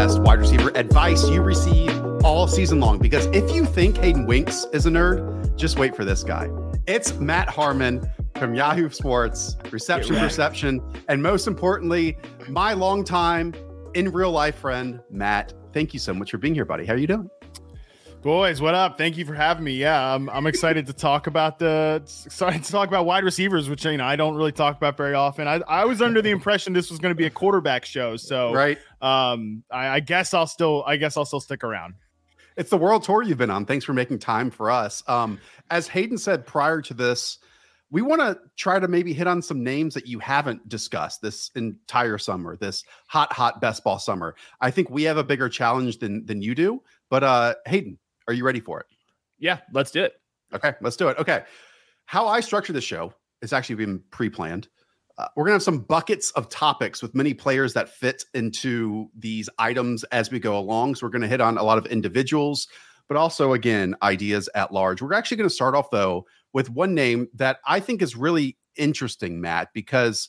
Best wide receiver advice you receive all season long because if you think Hayden Winks is a nerd, just wait for this guy. It's Matt Harmon from Yahoo Sports, Reception Perception, and most importantly, my longtime in real life friend, Matt. Thank you so much for being here, buddy. How are you doing? Boys, what up? Thank you for having me. Yeah, I'm, I'm excited to talk about the excited to talk about wide receivers, which you know I don't really talk about very often. I, I was under the impression this was going to be a quarterback show, so right. Um, I, I guess I'll still I guess I'll still stick around. It's the world tour you've been on. Thanks for making time for us. Um, as Hayden said prior to this, we want to try to maybe hit on some names that you haven't discussed this entire summer, this hot, hot best ball summer. I think we have a bigger challenge than than you do. But uh, Hayden, are you ready for it? Yeah, let's do it. Okay, let's do it. Okay. How I structure the show is actually been pre-planned. Uh, we're gonna have some buckets of topics with many players that fit into these items as we go along. So we're gonna hit on a lot of individuals, but also again ideas at large. We're actually gonna start off though with one name that I think is really interesting, Matt, because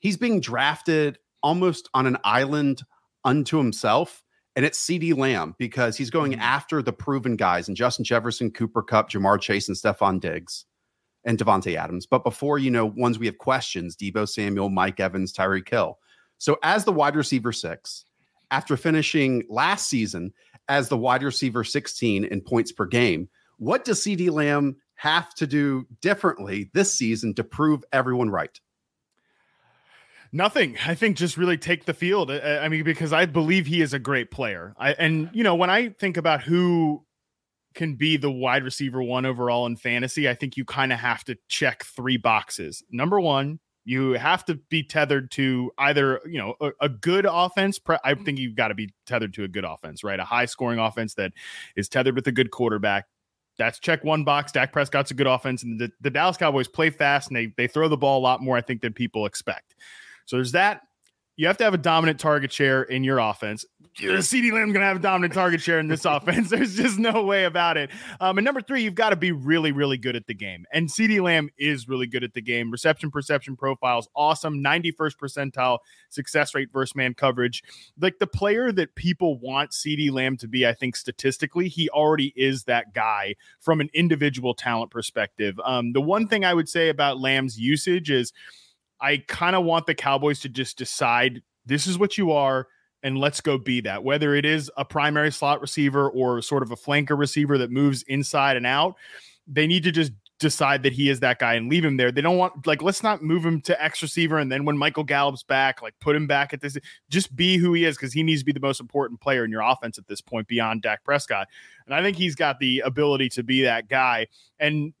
he's being drafted almost on an island unto himself and it's CeeDee Lamb because he's going mm-hmm. after the proven guys and Justin Jefferson, Cooper Kupp, Ja'Marr Chase, and Stefon Diggs and Davante Adams. But before, you know, ones we have questions, Deebo Samuel, Mike Evans, Tyreek Hill. So as the wide receiver six, after finishing last season as the wide receiver 16 in points per game, what does CeeDee Lamb have to do differently this season to prove everyone right? Nothing. I think just really take the field. Uh, I mean, because I believe he is a great player. I and you know when I think about who can be the wide receiver one overall in fantasy, I think you kind of have to check three boxes. Number one, you have to be tethered to either you know a, a good offense. I mm-hmm. think you've got to be tethered to a good offense, right? A high scoring offense that is tethered with a good quarterback. That's check one box. Dak Prescott's a good offense, and the, the Dallas Cowboys play fast and they they throw the ball a lot more, I think, than people expect. So there's that. You have to have a dominant target share in your offense. CeeDee Lamb's going to have a dominant target share in this offense. There's just no way about it. Um, and number three, you've got to be really, really good at the game. And CeeDee Lamb is really good at the game. Reception perception profiles, awesome. 91st percentile success rate versus man coverage. Like the player that people want CeeDee Lamb to be, I think statistically, he already is that guy from an individual talent perspective. Um, the one thing I would say about Lamb's usage is, I kind of want the Cowboys to just decide this is what you are and let's go be that. Whether it is a primary slot receiver or sort of a flanker receiver that moves inside and out, they need to just decide that he is that guy and leave him there. They don't want like let's not move him to X receiver and then when Michael Gallup's back, like put him back at this. Just be who he is because he needs to be the most important player in your offense at this point beyond Dak Prescott. And I think he's got the ability to be that guy. And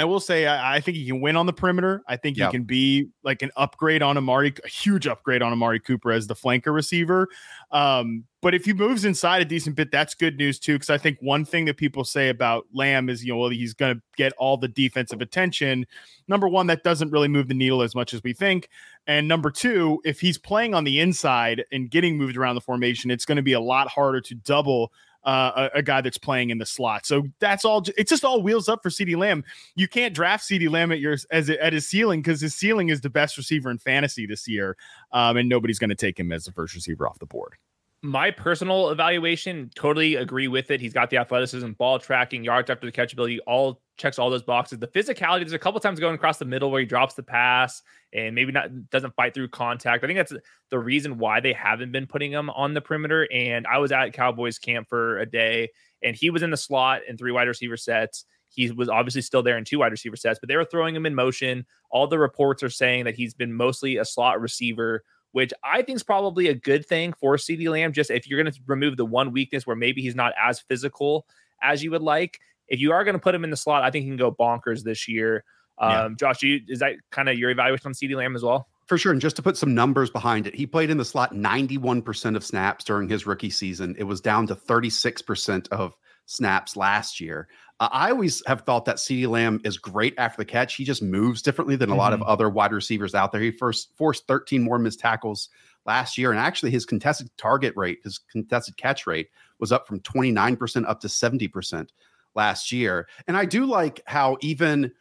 I will say I, I, think he can win on the perimeter. I think yep. he can be like an upgrade on Amari, a huge upgrade on Amari Cooper as the flanker receiver. Um, but if he moves inside a decent bit, that's good news too. Because I think one thing that people say about Lamb is, you know, well, he's going to get all the defensive attention. Number one, that doesn't really move the needle as much as we think. And number two, if he's playing on the inside and getting moved around the formation, it's going to be a lot harder to double uh, a, a, guy that's playing in the slot. So that's all. It's just all wheels up for CeeDee Lamb. You can't draft CeeDee Lamb at your as at his ceiling because his ceiling is the best receiver in fantasy this year, um, and nobody's going to take him as the first receiver off the board my personal evaluation totally agree with it. He's got the athleticism, ball tracking, yards after the catch ability, all checks all those boxes. The physicality, there's a couple times going across the middle where he drops the pass and maybe not doesn't fight through contact. I think that's the reason why they haven't been putting him on the perimeter. And I was at Cowboys camp for a day and he was in the slot in three wide receiver sets. He was obviously still there in two wide receiver sets, but they were throwing him in motion. All the reports are saying that he's been mostly a slot receiver which I think is probably a good thing for CeeDee Lamb. Just if you're going to remove the one weakness where maybe he's not as physical as you would like. If you are going to put him in the slot, I think he can go bonkers this year. Um, yeah. Josh, you, is that kind of your evaluation on CeeDee Lamb as well? For sure. And just to put some numbers behind it, he played in the slot 91% of snaps during his rookie season. It was down to 36% of snaps last year. Uh, I always have thought that CeeDee Lamb is great after the catch. He just moves differently than a mm-hmm. lot of mm-hmm. other wide receivers out there. He first forced 13 more missed tackles last year. And actually, his contested target rate, his contested catch rate, was up from 29% up to 70% last year. And I do like how even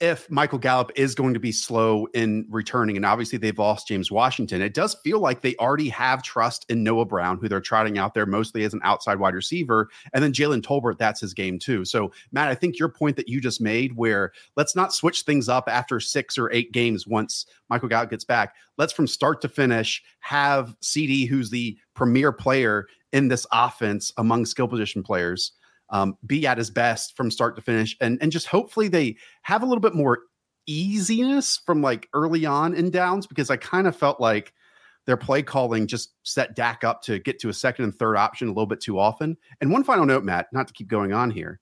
if Michael Gallup is going to be slow in returning, and obviously they've lost James Washington, it does feel like they already have trust in Noah Brown, who they're trotting out there mostly as an outside wide receiver. And then Jalen Tolbert, that's his game too. So, Matt, I think your point that you just made, where let's not switch things up after six or eight games once Michael Gallup gets back. Let's from start to finish have CeeDee, who's the premier player in this offense among skill position players um, be at his best from start to finish, and and just hopefully they have a little bit more easiness from like early on in downs because I kind of felt like their play calling just set Dak up to get to a second and third option a little bit too often. And one final note, Matt, not to keep going on here,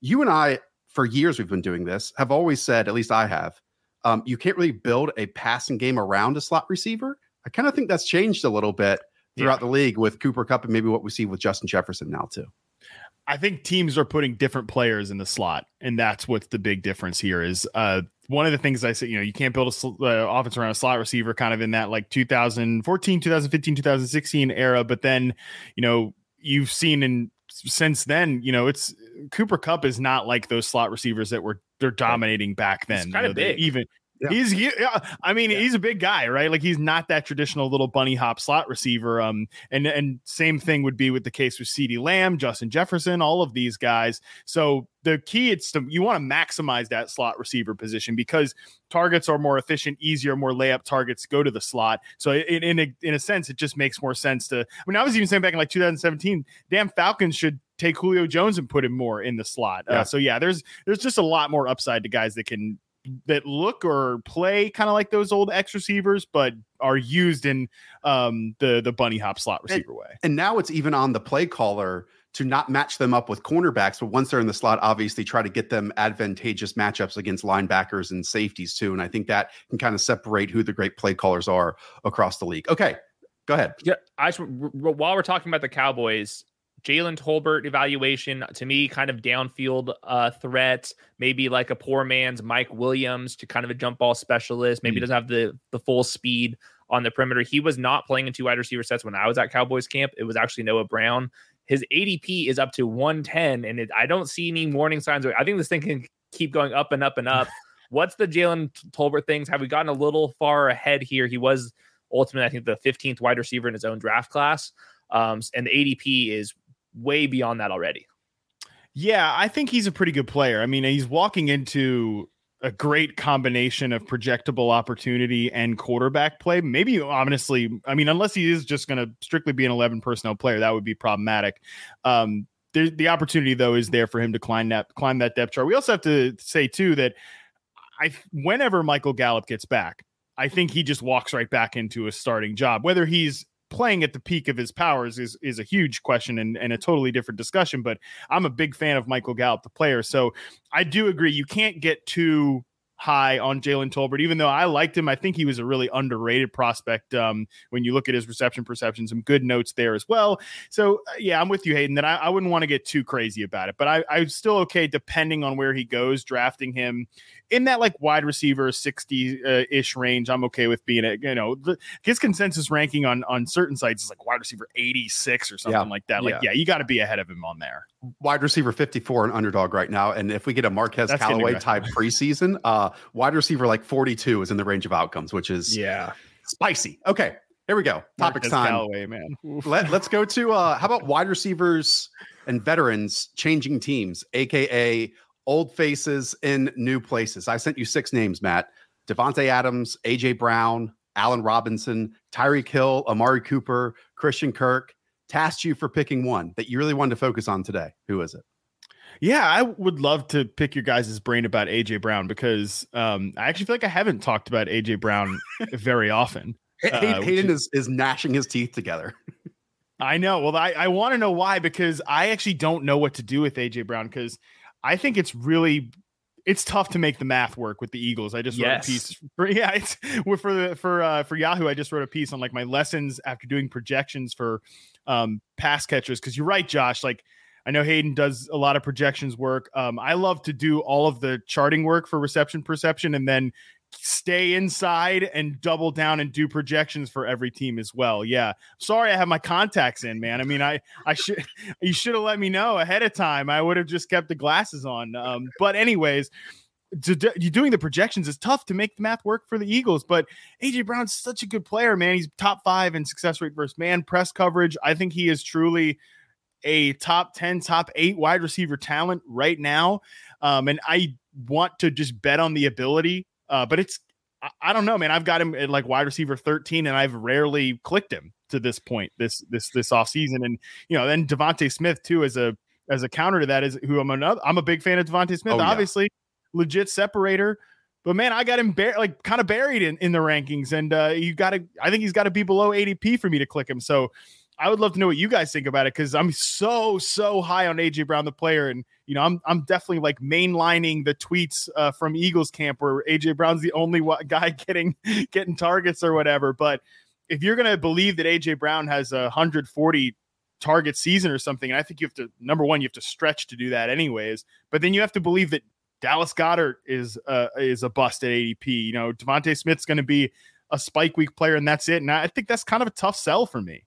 you and I for years we've been doing this have always said, at least I have, um, you can't really build a passing game around a slot receiver. I kind of think that's changed a little bit throughout yeah. the league with Cooper Kupp and maybe what we see with Justin Jefferson now too. I think teams are putting different players in the slot, and that's what's the big difference here. Is uh, one of the things I said, you know, you can't build a sl- uh, offense around a slot receiver, kind of in that like 2014, 2015, 2016 era. But then, you know, you've seen in since then, you know, it's Cooper Kupp is not like those slot receivers that were they're dominating back then. kind of big, even yeah. He's he, yeah, I mean, yeah. he's a big guy, right? Like he's not that traditional little bunny hop slot receiver. Um, and and same thing would be with the case with CeeDee Lamb, Justin Jefferson, all of these guys. So the key it's to you want to maximize that slot receiver position because targets are more efficient, easier, more layup targets go to the slot. So in in a, in a sense, it just makes more sense to. I mean, I was even saying back in like 2017, damn Falcons should take Julio Jones and put him more in the slot. Uh, yeah. Uh, so yeah, there's there's just a lot more upside to guys that can that look or play kind of like those old X receivers, but are used in um, the the bunny hop slot receiver and, way. And now it's even on the play caller to not match them up with cornerbacks, but once they're in the slot, obviously try to get them advantageous matchups against linebackers and safeties too. And I think that can kind of separate who the great play callers are across the league. Okay, go ahead. Yeah, I just, while we're talking about the Cowboys, Jalen Tolbert evaluation to me, kind of downfield uh, threat, maybe like a poor man's Mike Williams to kind of a jump ball specialist. Maybe mm. doesn't have the the full speed on the perimeter. He was not playing in two wide receiver sets when I was at Cowboys camp. It was actually Noah Brown. His ADP is up to 110, and it, I don't see any warning signs. I think this thing can keep going up and up and up. What's the Jalen Tolbert things? Have we gotten a little far ahead here? He was ultimately, I think, the 15th wide receiver in his own draft class. Um, and the ADP is way beyond that already. Yeah, I think he's a pretty good player. I mean, he's walking into a great combination of projectable opportunity and quarterback play. Maybe honestly, I mean, unless he is just going to strictly be an 11 personnel player, that would be problematic. Um, the, the opportunity though is there for him to climb that climb that depth chart. We also have to say too that I whenever Michael Gallup gets back, I think he just walks right back into a starting job. Whether he's playing at the peak of his powers is is a huge question and, and a totally different discussion. But I'm a big fan of Michael Gallup, the player. So I do agree you can't get too high on Jalen Tolbert, even though I liked him. I think he was a really underrated prospect um, when you look at his reception perception, some good notes there as well. So, uh, yeah, I'm with you, Hayden, that I, I wouldn't want to get too crazy about it, but I, I'm still okay depending on where he goes, drafting him in that like wide receiver 60 uh, ish range, I'm okay with being it. You know, the, his consensus ranking on on certain sites is like wide receiver 86 or something yeah. like that. Like, yeah, yeah you got to be ahead of him on there. Wide receiver 54 and underdog right now. And if we get a Marquez That's Callaway type preseason, uh, wide receiver like 42 is in the range of outcomes, which is yeah spicy. Okay. Here we go. Topics time. Callaway, man. Let, let's go to uh, how about wide receivers and veterans changing teams, aka old faces in new places. I sent you six names, Matt. Davante Adams, AJ Brown, Allen Robinson, Tyreek Hill, Amari Cooper, Christian Kirk. Tasked you for picking one that you really wanted to focus on today. Who is it? Yeah, I would love to pick your guys' brain about AJ Brown because um, I actually feel like I haven't talked about AJ Brown very often. Uh, Hayden is, is gnashing his teeth together. I know. Well, I, I want to know why because I actually don't know what to do with AJ Brown because I think it's really it's tough to make the math work with the Eagles. I just wrote Yes. a piece for yeah, it's for the for uh for Yahoo. I just wrote a piece on like my lessons after doing projections for um pass catchers because you're right, Josh. Like I know Hayden does a lot of projections work. Um, I love to do all of the charting work for reception perception and then stay inside and double down and do projections for every team as well. Yeah. Sorry I have my contacts in, man. I mean, I I should you should have let me know ahead of time. I would have just kept the glasses on. Um, but anyways, to do, you doing the projections is tough to make the math work for the Eagles, but AJ Brown's such a good player, man. He's top 5 in success rate versus man press coverage. I think he is truly a top 10, top 8 wide receiver talent right now. Um, and I want to just bet on the ability uh, but it's I, I don't know, man. I've got him at like wide receiver 13, and I've rarely clicked him to this point this this this offseason. And you know, then DeVonta Smith too as a as a counter to that is who I'm another I'm a big fan of DeVonta Smith, Oh, yeah. obviously, legit separator. But man, I got him bar- like kind of buried in, in the rankings, and uh, you got to. I think he's got to be below ADP for me to click him. So I would love to know what you guys think about it because I'm so so high on AJ Brown the player, and you know I'm I'm definitely like mainlining the tweets uh, from Eagles camp where AJ Brown's the only guy getting getting targets or whatever. But if you're gonna believe that AJ Brown has a 140 target season or something, and I think you have to number one you have to stretch to do that anyways. But then you have to believe that Dallas Goedert is uh, is a bust at ADP. You know DeVonta Smith's going to be a spike week player, and that's it. And I think that's kind of a tough sell for me.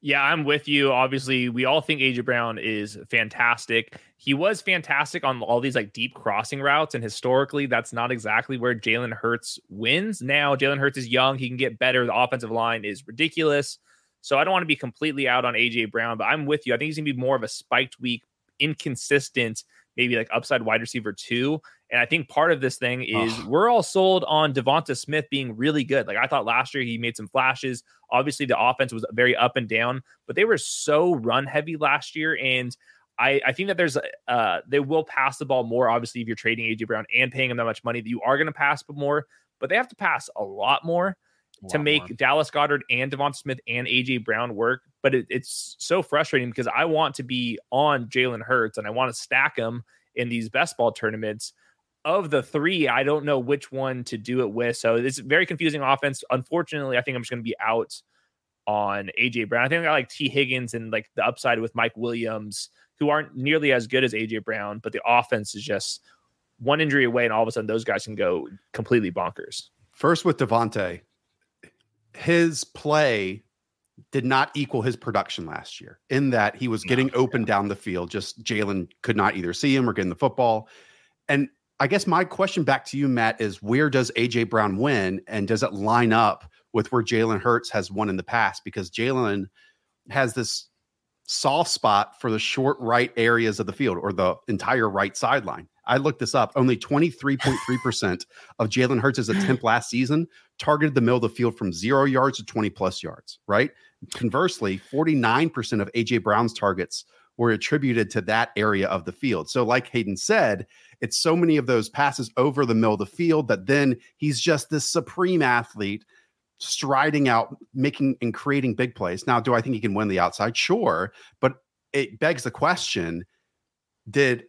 Yeah, I'm with you. Obviously, we all think AJ Brown is fantastic. He was fantastic on all these like deep crossing routes, and historically, that's not exactly where Jalen Hurts wins. Now, Jalen Hurts is young; he can get better. The offensive line is ridiculous, so I don't want to be completely out on AJ Brown, but I'm with you. I think he's gonna be more of a spiked week, inconsistent, maybe like upside wide receiver two. And I think part of this thing is we're all sold on Devonta Smith being really good. Like I thought last year, he made some flashes. Obviously, the offense was very up and down, but they were so run heavy last year. And I, I think that there's uh they will pass the ball more. Obviously, if you're trading AJ Brown and paying him that much money, that you are going to pass but more, but they have to pass a lot more A to lot make more. Dallas Goedert and Devonta Smith and AJ Brown work. But it, it's so frustrating because I want to be on Jalen Hurts and I want to stack him in these best ball tournaments. Of the three, I don't know which one to do it with. So it's very confusing offense. Unfortunately, I think I'm just going to be out on AJ Brown. I think I got like Tee Higgins and like the upside with Mike Williams, who aren't nearly as good as AJ Brown, but the offense is just one injury away, and all of a sudden those guys can go completely bonkers. First with DeVonta, his play did not equal his production last year in that he was getting open down the field. Just Jalen could not either see him or get in the football. And I guess my question back to you, Matt, is where does AJ Brown win? And does it line up with where Jalen Hurts has won in the past? Because Jalen has this soft spot for the short right areas of the field or the entire right sideline. I looked this up. Only 23.3% of Jalen Hurts' attempt last season targeted the middle of the field from zero yards to 20 plus yards, right? Conversely, 49% of AJ Brown's targets were attributed to that area of the field. So, like Hayden said, it's so many of those passes over the middle of the field that then he's just this supreme athlete striding out, making and creating big plays. Now, do I think he can win the outside? Sure. But it begs the question did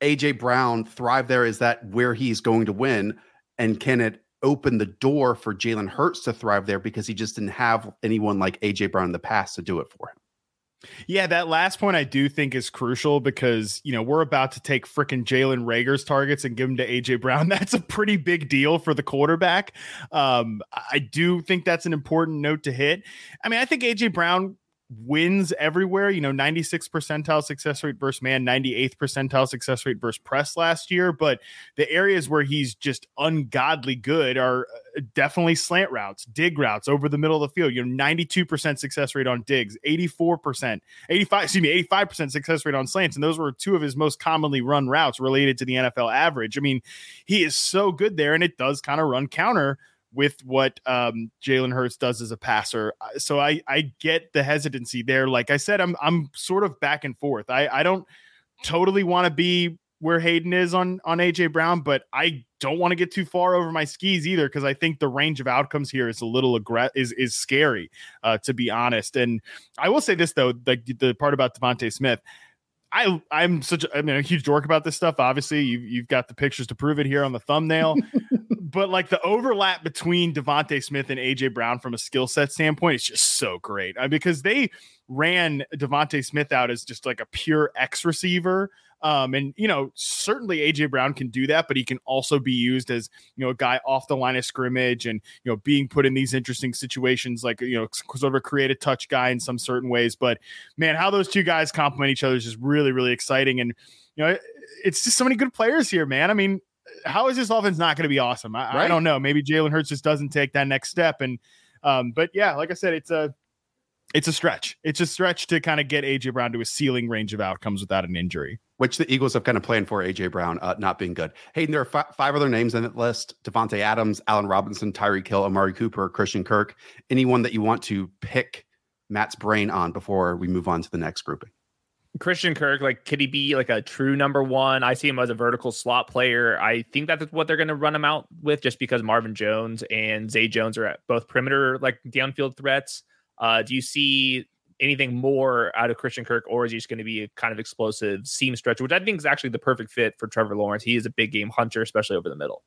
AJ Brown thrive there? Is that where he's going to win? And can it open the door for Jalen Hurts to thrive there because he just didn't have anyone like AJ Brown in the past to do it for him? Yeah, that last point I do think is crucial because you know we're about to take freaking Jalen Reagor's targets and give them to AJ Brown. That's a pretty big deal for the quarterback. Um, I do think that's an important note to hit. I mean, I think AJ Brown wins everywhere. You know, 96 percentile success rate versus man, 98th percentile success rate versus press last year. But the areas where he's just ungodly good are uh, definitely slant routes, dig routes over the middle of the field. You know, 92% success rate on digs, 84%, 85, excuse me, 85% success rate on slants. And those were two of his most commonly run routes related to the NFL average. I mean, he is so good there, and it does kind of run counter with what um, Jalen Hurts does as a passer. So I I get the hesitancy there. Like I said, I'm I'm sort of back and forth. I I don't totally want to be where Hayden is on on AJ Brown, but I don't want to get too far over my skis either because I think the range of outcomes here is a little aggressive is is scary uh, to be honest. And I will say this though, like the part about DeVonta Smith. I I'm such a, I mean a huge dork about this stuff. Obviously, you've you've got the pictures to prove it here on the thumbnail. but like the overlap between DeVonta Smith and AJ Brown from a skill set standpoint is just so great uh, because they ran DeVonta Smith out as just like a pure X receiver. Um, and you know, certainly AJ Brown can do that, but he can also be used as you know a guy off the line of scrimmage and you know being put in these interesting situations, like you know, sort of a creative touch guy in some certain ways. But man, how those two guys complement each other is just really, really exciting. And you know, it's just so many good players here, man. I mean, how is this offense not going to be awesome? I, right. I, don't know. Maybe Jalen Hurts just doesn't take that next step. And um, but yeah, like I said, it's a it's a stretch. It's a stretch to kind of get AJ Brown to a ceiling range of outcomes without an injury. Which the Eagles have kind of planned for AJ Brown uh, not being good. Hayden, there are f- five other names in that list: Davante Adams, Allen Robinson, Tyreek Hill, Amari Cooper, Christian Kirk. Anyone that you want to pick Matt's brain on before we move on to the next grouping? Christian Kirk, like, could he be like a true number one? I see him as a vertical slot player. I think that's what they're going to run him out with just because Marvin Jones and Zay Jones are both perimeter, like downfield threats. Uh, do you see anything more out of Christian Kirk, or is he just going to be a kind of explosive seam stretcher, which I think is actually the perfect fit for Trevor Lawrence? He is a big game hunter, especially over the middle.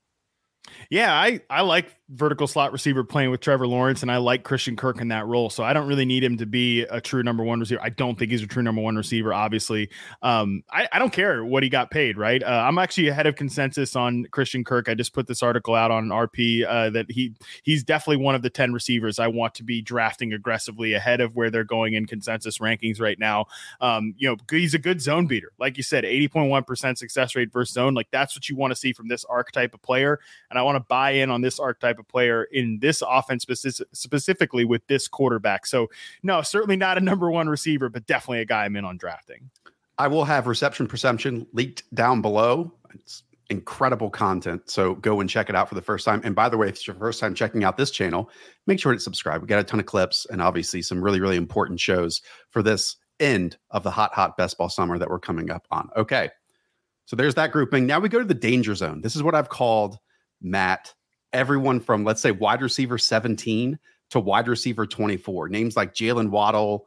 Yeah, I I like vertical slot receiver playing with Trevor Lawrence, and I like Christian Kirk in that role. So I don't really need him to be a true number one receiver. I don't think he's a true number one receiver. Obviously, um, I, I don't care what he got paid. Right, uh, I'm actually ahead of consensus on Christian Kirk. I just put this article out on RP uh, that he he's definitely one of the ten receivers I want to be drafting aggressively ahead of where they're going in consensus rankings right now. Um, you know, he's a good zone beater, like you said, 80.1 percent success rate versus zone. Like that's what you want to see from this archetype of player, and I want to buy in on this archetype of player in this offense specific, specifically with this quarterback. So, no, certainly not a number one receiver, but definitely a guy I'm in on drafting. I will have reception perception leaked down below. It's incredible content. So go and check it out for the first time. And by the way, if it's your first time checking out this channel, make sure to subscribe. We got a ton of clips and obviously some really, really important shows for this end of the hot, hot best ball summer that we're coming up on. Okay. So there's that grouping. Now we go to the danger zone. This is what I've called Matt everyone from let's say wide receiver 17 to wide receiver 24. Names like Jaylen Waddle.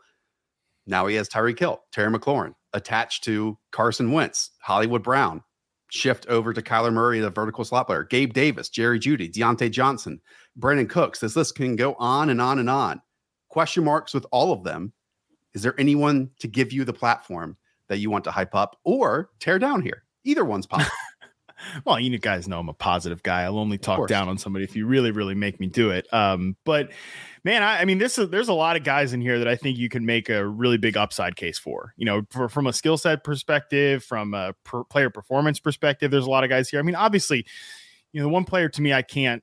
Now he has Tyreek Hill, Terry McLaurin attached to Carson Wentz, Hollywood Brown. Shift over to Kyler Murray, the vertical slot player, Gabe Davis, Jerry Jeudy, Diontae Johnson, Brandin Cooks. This list can go on and on and on. Question marks with all of them. Is there anyone to give you the platform that you want to hype up or tear down here? Either one's possible. well, you guys know I'm a positive guy. I'll only talk down on somebody if you really, really make me do it. Um, but man, I, I, mean, this is there's a lot of guys in here that I think you can make a really big upside case for. You know, for, from a skill set perspective, from a per player performance perspective, there's a lot of guys here. I mean, obviously, you know, the one player to me I can't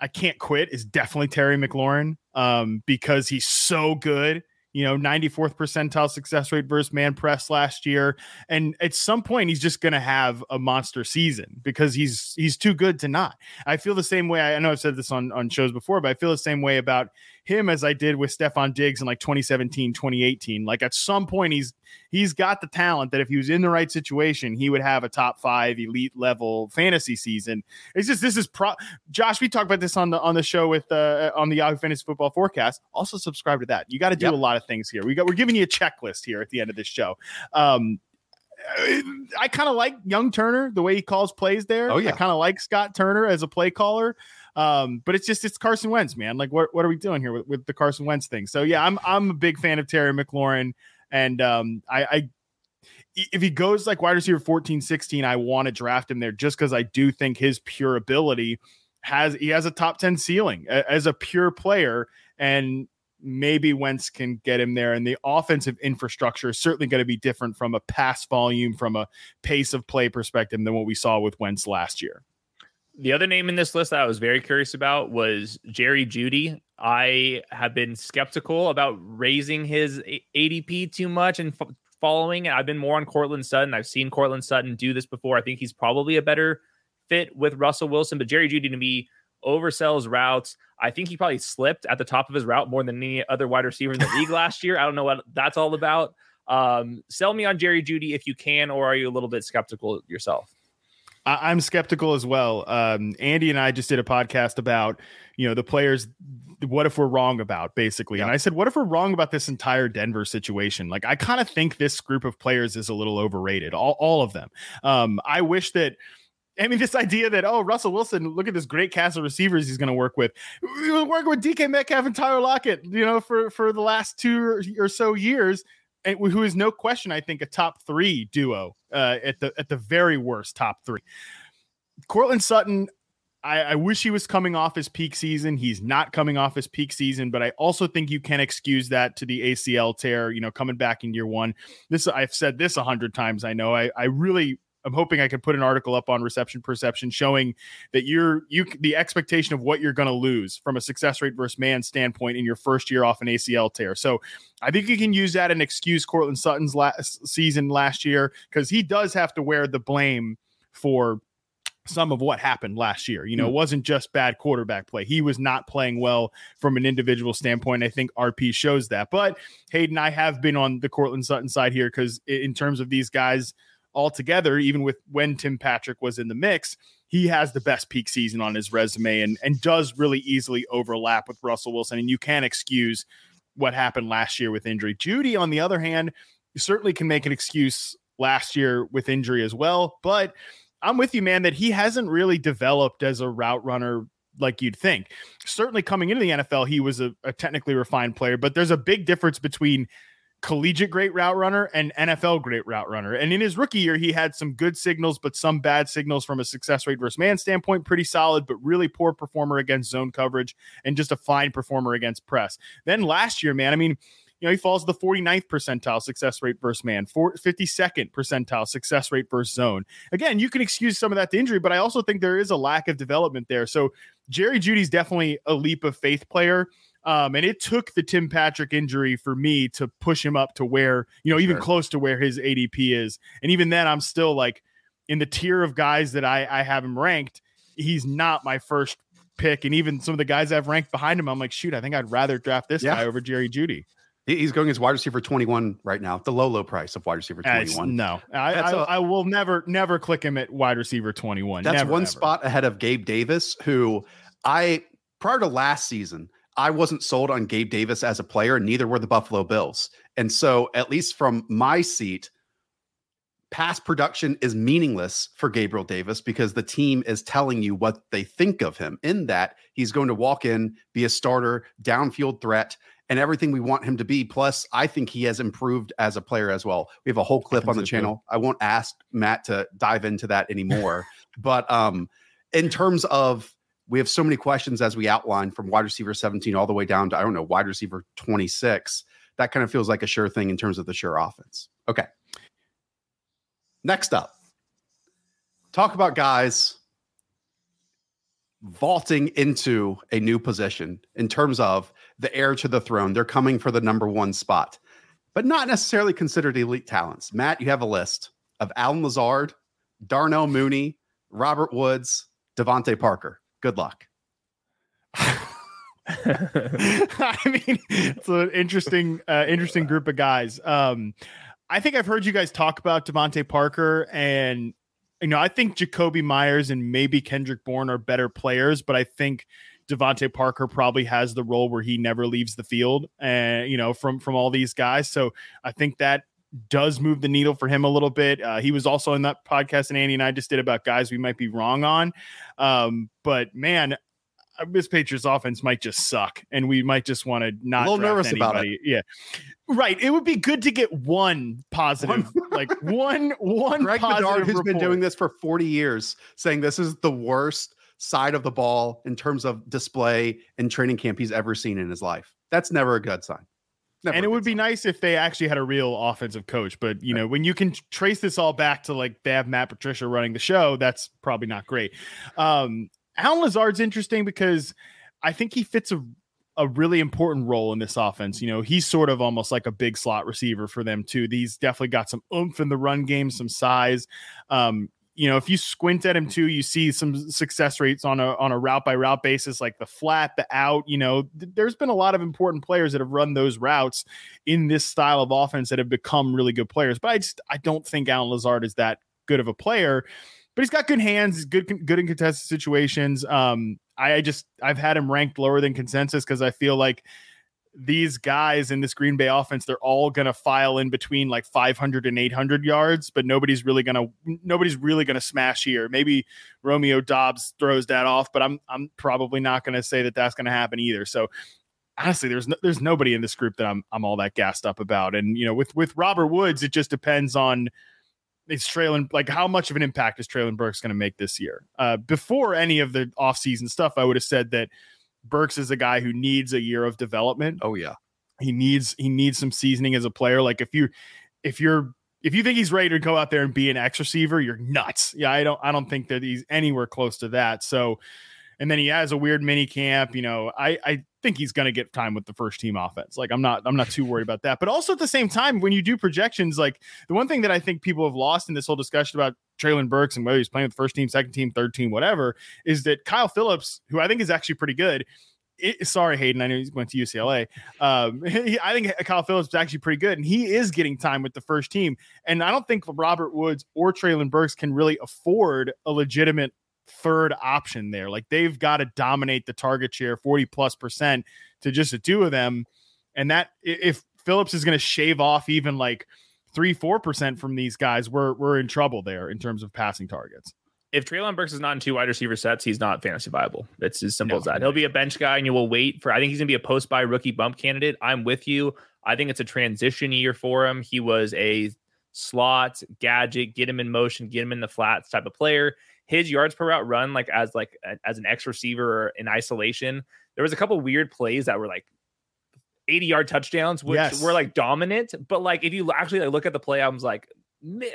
I can't quit is definitely Terry McLaurin um, because he's so good you know, 94th percentile success rate versus man press last year. And at some point, he's just going to have a monster season because he's he's too good to not. I feel the same way. I know I've said this on on shows before, but I feel the same way about him as I did with Stefon Diggs in like 2017, 2018. Like at some point, he's he's got the talent that if he was in the right situation, he would have a top five elite level fantasy season. It's just this is pro Josh. We talked about this on the on the show with uh on the Yahoo Fantasy Football Forecast. Also subscribe to that. You got to do yep. a lot of things here. We got we're giving you a checklist here at the end of this show. Um, I kind of like young Turner the way he calls plays there. Oh yeah, I kind of like Scott Turner as a play caller. Um, but it's just it's Carson Wentz, man. Like what what are we doing here with, with the Carson Wentz thing? So yeah, I'm I'm a big fan of Terry McLaurin, and um, I, I if he goes like wide receiver 14, 16, I want to draft him there just because I do think his pure ability has he has a top 10 ceiling as a pure player. And maybe Wentz can get him there. And the offensive infrastructure is certainly going to be different from a pass volume, from a pace of play perspective than what we saw with Wentz last year. The other name in this list that I was very curious about was Jerry Jeudy. I have been skeptical about raising his ADP too much and f- following it. I've been more on Courtland Sutton. I've seen Courtland Sutton do this before. I think he's probably a better fit with Russell Wilson, but Jerry Jeudy to me oversells routes. I think he probably slipped at the top of his route more than any other wide receiver in the league last year. I don't know what that's all about. Um, sell me on Jerry Jeudy if you can, or are you a little bit skeptical yourself? I- am skeptical as well. Um, Andy and I just did a podcast about you know the players. What if we're wrong about basically? Yeah. And I said, what if we're wrong about this entire Denver situation? Like, I kind of think this group of players is a little overrated. All all of them. Um, I wish that. I mean, this idea that oh, Russell Wilson, look at this great cast of receivers he's going to work with. We were working with DK Metcalf and Tyler Lockett, you know, for for the last two or so years who is no question, I think, a top three duo uh, at the at the very worst top three. Courtland Sutton, I, I, wish he was coming off his peak season. He's not coming off his peak season, but I also think you can excuse that to the ACL tear. You know, coming back in year one. This I've said this a hundred times. I know. I I really I'm hoping I can put an article up on reception perception showing that you're you the expectation of what you're going to lose from a success rate versus man standpoint in your first year off an ACL tear. So I think you can use that and excuse Courtland Sutton's last season last year because he does have to wear the blame for some of what happened last year. You know, mm. it wasn't just bad quarterback play. He was not playing well from an individual standpoint. I think RP shows that. But Hayden, I have been on the Courtland Sutton side here because in terms of these guys altogether, even with when Tim Patrick was in the mix, he has the best peak season on his resume and and does really easily overlap with Russell Wilson. And you can't excuse what happened last year with injury. Jeudy, on the other hand, certainly can make an excuse last year with injury as well. But I'm with you, man, that he hasn't really developed as a route runner like you'd think. Certainly coming into the NFL, he was a, a technically refined player, but there's a big difference between collegiate great route runner and NFL great route runner. And in his rookie year, he had some good signals, but some bad signals from a success rate versus man standpoint. Pretty solid, but really poor performer against zone coverage and just a fine performer against press. Then last year, man, I mean, you know, he falls to the 49th percentile success rate versus man, 52nd percentile success rate versus zone. Again, you can excuse some of that to injury, but I also think there is a lack of development there. So Jerry Jeudy's definitely a leap of faith player. Um, and it took the Tim Patrick injury for me to push him up to where, you know, even close to where his ADP is. And even then, I'm still like in the tier of guys that I, I have him ranked. He's not my first pick. And even some of the guys I've ranked behind him, I'm like, shoot, I think I'd rather draft this yeah. guy over Jerry Jeudy. He's going as wide receiver 21 right now, the low, low price of wide receiver 21. no, I, I, a, I, will never, never click him at wide receiver 21. That's never, one ever. spot ahead of Gabe Davis, who I, prior to last season, I wasn't sold on Gabe Davis as a player, neither were the Buffalo Bills. And so, at least from my seat, past production is meaningless for Gabriel Davis because the team is telling you what they think of him in that he's going to walk in, be a starter, downfield threat, and everything we want him to be. Plus, I think he has improved as a player as well. We have a whole clip on the channel. I won't ask Matt to dive into that anymore. but um, in terms of we have so many questions as we outline from wide receiver 17 all the way down to, I don't know, wide receiver 26. That kind of feels like a sure thing in terms of the sure offense. Okay. Next up, talk about guys vaulting into a new position in terms of the heir to the throne. They're coming for the number one spot, but not necessarily considered elite talents. Matt, you have a list of Allen Lazard, Darnell Mooney, Robert Woods, DeVante Parker. Good luck. I mean, it's an interesting, uh, interesting group of guys. Um, I think I've heard you guys talk about DeVante Parker, and you know, I think Jakobi Meyers and maybe Kendrick Bourne are better players, but I think DeVante Parker probably has the role where he never leaves the field, and uh, you know, from from all these guys. So I think that does move the needle for him a little bit. Uh, he was also in that podcast, and Andy and I just did about guys we might be wrong on. Um, but man, this Patriots offense might just suck, and we might just want to not. A little nervous anybody. about it. Yeah, right. It would be good to get one positive, like one one. Greg Bedard, who's been doing this for forty years, saying this is the worst side of the ball in terms of display and training camp he's ever seen in his life. That's never a good sign. Never and it would be nice if they actually had a real offensive coach. But you know, when you can trace this all back to like they have Matt Patricia running the show, that's probably not great. Um, Allen Lazard's interesting because I think he fits a a really important role in this offense. You know, he's sort of almost like a big slot receiver for them too. He's definitely got some oomph in the run game, some size. Um, you know, if you squint at him too, you see some success rates on a on a route by route basis, like the flat, the out. You know, th- there's been a lot of important players that have run those routes in this style of offense that have become really good players. But I just I don't think Allen Lazard is that good of a player. but he's got good hands. Good, good in contested situations. Um, I, I just I've had him ranked lower than consensus because I feel like these guys in this Green Bay offense, they're all going to file in between like 500 and 800 yards, but nobody's really going to nobody's really going to smash here. Maybe Romeo Doubs throws that off, but I'm I'm probably not going to say that that's going to happen either. So honestly, there's no, there's nobody in this group that I'm I'm all that gassed up about. And you know, with with Robert Woods, it just depends on it's Treylon like how much of an impact is Treylon Burks going to make this year? Uh, before any of the offseason stuff, I would have said that Burks is a guy who needs a year of development. Oh yeah. He needs he needs some seasoning as a player. Like if you if you're if you think he's ready to go out there and be an X receiver, you're nuts. Yeah, I don't I don't think that he's anywhere close to that. So and then he has a weird mini camp. You know, I I think he's going to get time with the first team offense. Like I'm not I'm not too worried about that. But also at the same time, when you do projections, like the one thing that I think people have lost in this whole discussion about Treylon Burks and whether he's playing with first team, second team, third team, whatever, is that Kyle Philips, who I think is actually pretty good. It, sorry, Hayden. I know he went to UCLA. Um, he, I think Kyle Philips is actually pretty good, and he is getting time with the first team. And I don't think Robert Woods or Treylon Burks can really afford a legitimate third option there. Like they've got to dominate the target share 40 plus percent to just the two of them. And that if Philips is going to shave off even like three, four percent from these guys, we're we're in trouble there in terms of passing targets. If Treylon Burks is not in two wide receiver sets, he's not fantasy viable. It's as simple no, as that. He'll be a bench guy, and you will wait for. I think he's gonna be a post by rookie bump candidate. I'm with you. I think it's a transition year for him. He was a slot gadget, get him in motion, get him in the flats type of player his yards per route run, like as like a, as an X receiver in isolation, there was a couple weird plays that were like 80 yard touchdowns, which yes. were like dominant. But like if you actually like, look at the play, I was like,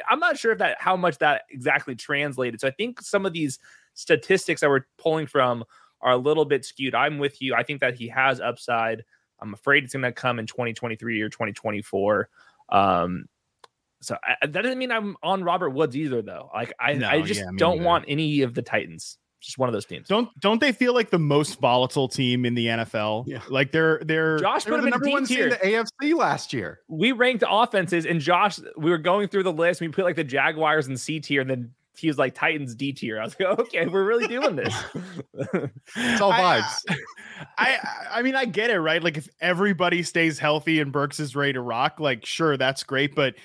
I'm not sure if that how much that exactly translated. So I think some of these statistics that we're pulling from are a little bit skewed. I'm with you. I think that he has upside. I'm afraid it's going to come in 2023 or 2024. Um, so I, that doesn't mean I'm on Robert Woods either, though. Like I, no, I just yeah, don't either. want any of the Titans. Just one of those teams. Don't don't they feel like the most volatile team in the NFL? Yeah. Like they're they're Josh put them in number one seed in the AFC last year. We ranked offenses, and Josh, we were going through the list. We put like the Jaguars in C tier, and then he was like Titans D tier. I was like, okay, we're really doing this. it's all uh, vibes. I, I, I mean, I get it, right? Like if everybody stays healthy and Burks is ready to rock, like sure, that's great, but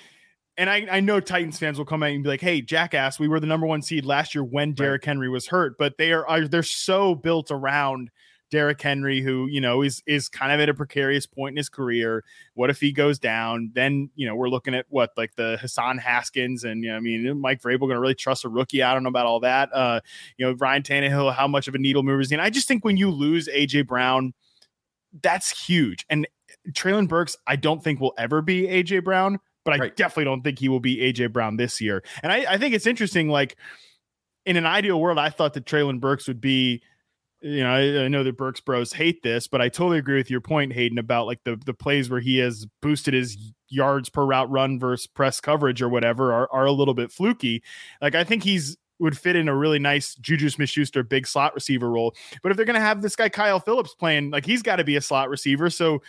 and I, I know Titans fans will come out and be like, "Hey, jackass, we were the number one seed last year when Derrick right. Henry was hurt." But they are, are they're so built around Derrick Henry, who you know is is kind of at a precarious point in his career. What if he goes down? Then you know we're looking at what like the Hassan Haskins and you know I mean Mike Vrabel going to really trust a rookie? I don't know about all that. Uh, you know Ryan Tannehill, how much of a needle mover is he? And I just think when you lose AJ Brown, that's huge. And Treylon Burks, I don't think will ever be AJ Brown but I right. definitely don't think he will be AJ Brown this year. And I, I think it's interesting. Like in an ideal world, I thought that Treylon Burks would be. You know, I, I, know that Burks Bros hate this, but I totally agree with your point, Hayden, about like the the plays where he has boosted his yards per route run versus press coverage or whatever are, are a little bit fluky. Like I think he's would fit in a really nice Juju Smith Schuster big slot receiver role. But if they're going to have this guy Kyle Philips playing, like he's got to be a slot receiver. So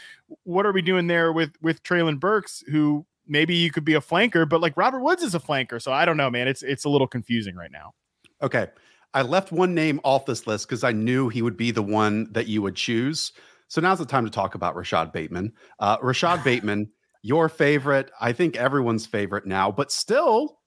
what are we doing there with with Treylon Burks, who maybe you could be a flanker, but like Robert Woods is a flanker. So I don't know, man. It's it's a little confusing right now. Okay. I left one name off this list because I knew he would be the one that you would choose. So now's the time to talk about Rashod Bateman. Uh, Rashod Bateman, your favorite, I think everyone's favorite now, but still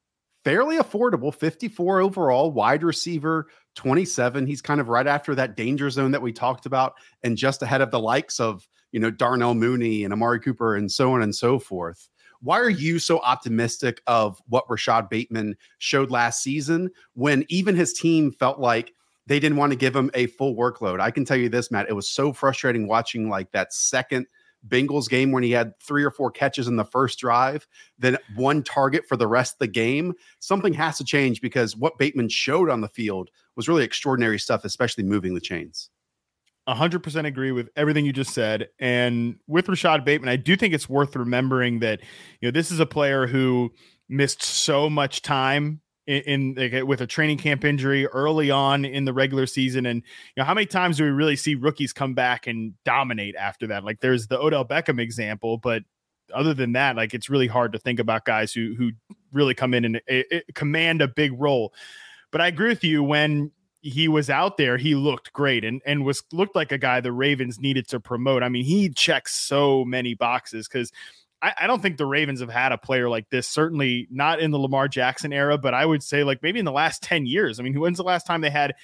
fairly affordable 54 overall, wide receiver, 27. He's kind of right after that danger zone that we talked about and just ahead of the likes of, you know, Darnell Mooney and Amari Cooper and so on and so forth. Why are you so optimistic of what Rashod Bateman showed last season when even his team felt like they didn't want to give him a full workload? I can tell you this, Matt, it was so frustrating watching like that second Bengals game when he had three or four catches in the first drive, then one target for the rest of the game. Something has to change because what Bateman showed on the field was really extraordinary stuff, especially moving the chains. 100% agree with everything you just said. And with Rashod Bateman, I do think it's worth remembering that, you know, this is a player who missed so much time in, in with a training camp injury early on in the regular season. And, you know, how many times do we really see rookies come back and dominate after that? Like there's the Odell Beckham example, but other than that, like it's really hard to think about guys who, who really come in and uh, command a big role. But I agree with you when he was out there, he looked great and and was looked like a guy the Ravens needed to promote. I mean, he checks so many boxes because I, I, don't think the Ravens have had a player like this. Certainly not in the Lamar Jackson era, but I would say like maybe in the last ten years. I mean, when's the last time they had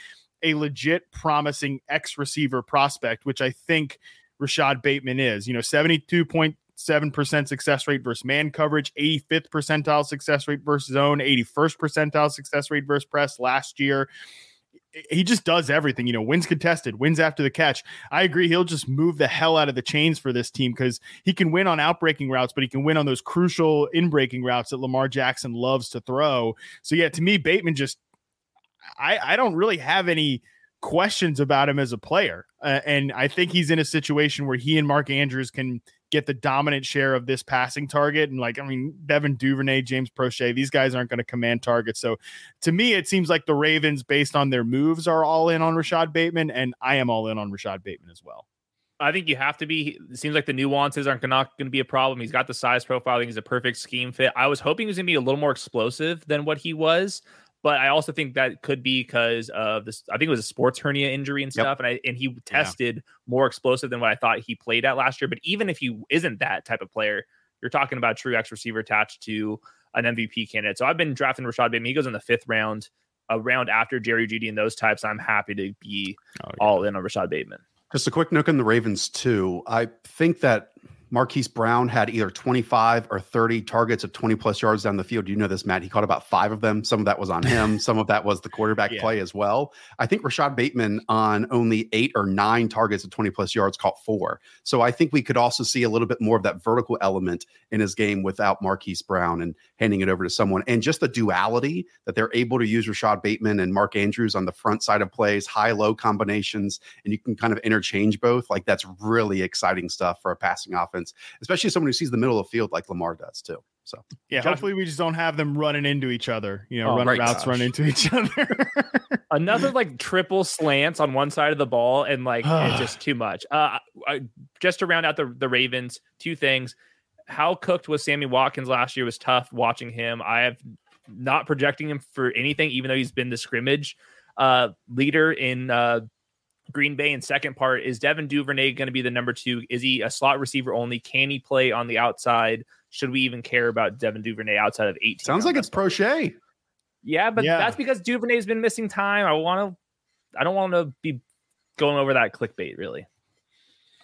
a legit promising X receiver prospect, which I think Rashod Bateman is? You know, seventy two point 7% success rate versus man coverage, 85th percentile success rate versus zone, 81st percentile success rate versus press last year. He just does everything, you know, wins contested, wins after the catch. I agree. He'll just move the hell out of the chains for this team because he can win on outbreaking routes, but he can win on those crucial in-breaking routes that Lamar Jackson loves to throw. So, yeah, to me, Bateman just, I, I don't really have any questions about him as a player. Uh, and I think he's in a situation where he and Mark Andrews can get the dominant share of this passing target. And like, I mean, Devin Duvernay, James Proche, these guys aren't going to command targets. So to me, it seems like the Ravens, based on their moves, are all in on Rashod Bateman. And I am all in on Rashod Bateman as well. I think you have to be. It seems like the nuances aren't not going to be a problem. He's got the size profile. He's a perfect scheme fit. I was hoping he was going to be a little more explosive than what he was. But I also think that could be because of this. I think it was a sports hernia injury and stuff, yep. and I and he tested yeah. more explosive than what I thought he played at last year. But even if he isn't that type of player, you're talking about true X receiver attached to an MVP candidate. So I've been drafting Rashod Bateman. He goes in the fifth round, a round after Jerry Jeudy and those types. I'm happy to be oh, yeah. all in on Rashod Bateman. Just a quick note on the Ravens too. I think that Marquise Brown had either 25 or 30 targets of 20 plus yards down the field. You know this, Matt. He caught about five of them. Some of that was on him, some of that was the quarterback yeah. play as well. I think Rashod Bateman on only eight or nine targets of 20 plus yards caught four. So I think we could also see a little bit more of that vertical element in his game without Marquise Brown and handing it over to someone. And just the duality that they're able to use Rashod Bateman and Mark Andrews on the front side of plays, high low combinations, and you can kind of interchange both. Like that's really exciting stuff for a passing offense offense, especially someone who sees the middle of the field like Lamar does too. So yeah, Josh, hopefully we just don't have them running into each other. You know, oh, running right, routes gosh. run into each other. Another like triple slants on one side of the ball, and like it's just too much. Uh, I, just to round out the the Ravens, two things. How cooked was Sammy Watkins last year was tough watching him. I have not projecting him for anything, even though he's been the scrimmage uh, leader in uh, Green Bay. And second part is Devin Duvernay going to be the number two? Is he a slot receiver only? Can he play on the outside? Should we even care about Devin Duvernay outside of 18? Sounds like it's Proche. Yeah, but yeah. that's because Duvernay's been missing time. I want to, I don't want to be going over that clickbait really.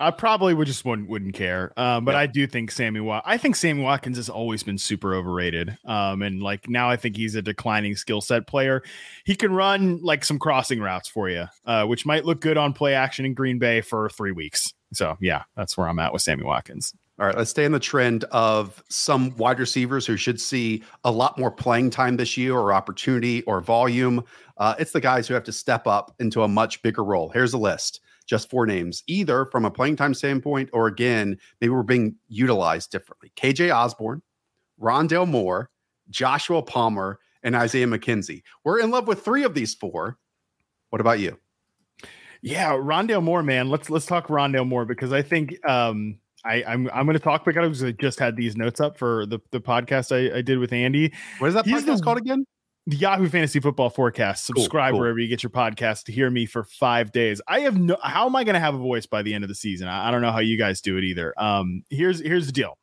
I probably would just wouldn't wouldn't care. Um, but I do think Sammy Wat I think Sammy Watkins has always been super overrated. Um, and like now I think he's a declining skill set player. He can run like some crossing routes for you, uh, which might look good on play action in Green Bay for three weeks. So yeah, that's where I'm at with Sammy Watkins. All right, let's stay in the trend of some wide receivers who should see a lot more playing time this year or opportunity or volume. Uh, it's the guys who have to step up into a much bigger role. Here's a list just four names, either from a playing time standpoint or again, maybe we're being utilized differently. KJ Osborn, Rondale Moore, Joshua Palmer, and Isaiah McKenzie. We're in love with three of these four. What about you? Yeah, Rondale Moore, man. Let's let's talk Rondale Moore because I think um I, I'm I'm going to talk because I just had these notes up for the, the podcast I, I did with Andy. What is that He's podcast the, called again? The Yahoo Fantasy Football Forecast. Subscribe cool, cool. wherever you get your podcast to hear me for five days. I have no. How am I going to have a voice by the end of the season? I, I, don't know how you guys do it either. Um, here's here's the deal.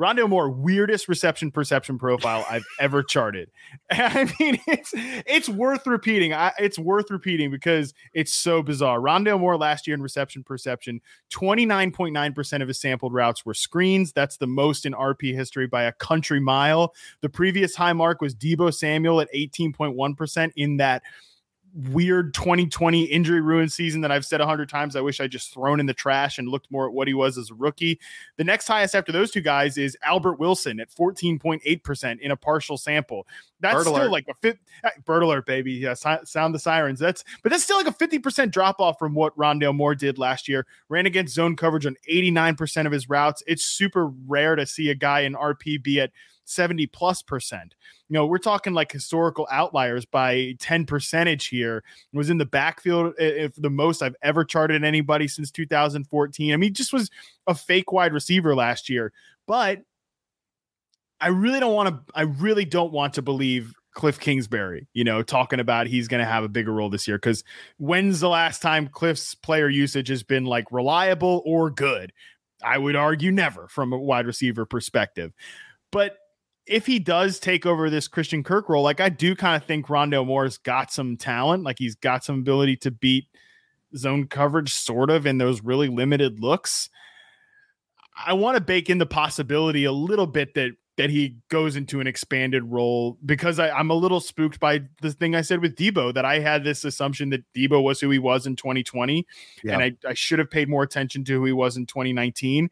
Rondale Moore, weirdest reception perception profile I've ever charted. I mean, it's it's worth repeating. I, it's worth repeating because it's so bizarre. Rondale Moore last year in reception perception, 29.9% of his sampled routes were screens. That's the most in RP history by a country mile. The previous high mark was Deebo Samuel at 18.1% in that weird 2020 injury ruined season that I've said a hundred times. I wish I just thrown in the trash and looked more at what he was as a rookie. The next highest after those two guys is Albert Wilson at 14.8% in a partial sample. That's Bird still like a fit bird alert, baby. Yeah, si- sound the sirens. That's but that's still like a 50% drop off from what Rondale Moore did last year. Ran against zone coverage on 89% of his routes. It's super rare to see a guy in RP be at 70 plus percent. You know, we're talking like historical outliers by 10 percentage here. It was in the backfield if the most I've ever charted anybody since 2014. I mean, just was a fake wide receiver last year. But I really don't want to I really don't want to believe Cliff Kingsbury, you know, talking about he's going to have a bigger role this year. Because when's the last time Cliff's player usage has been like reliable or good? I would argue never from a wide receiver perspective. But if he does take over this Christian Kirk role, like I do kind of think Rondale Moore's got some talent, like he's got some ability to beat zone coverage, sort of, in those really limited looks. I want to bake in the possibility a little bit that that he goes into an expanded role because I, am a little spooked by the thing I said with Deebo that I had this assumption that Deebo was who he was in 2020, yeah. and I, I should have paid more attention to who he was in 2019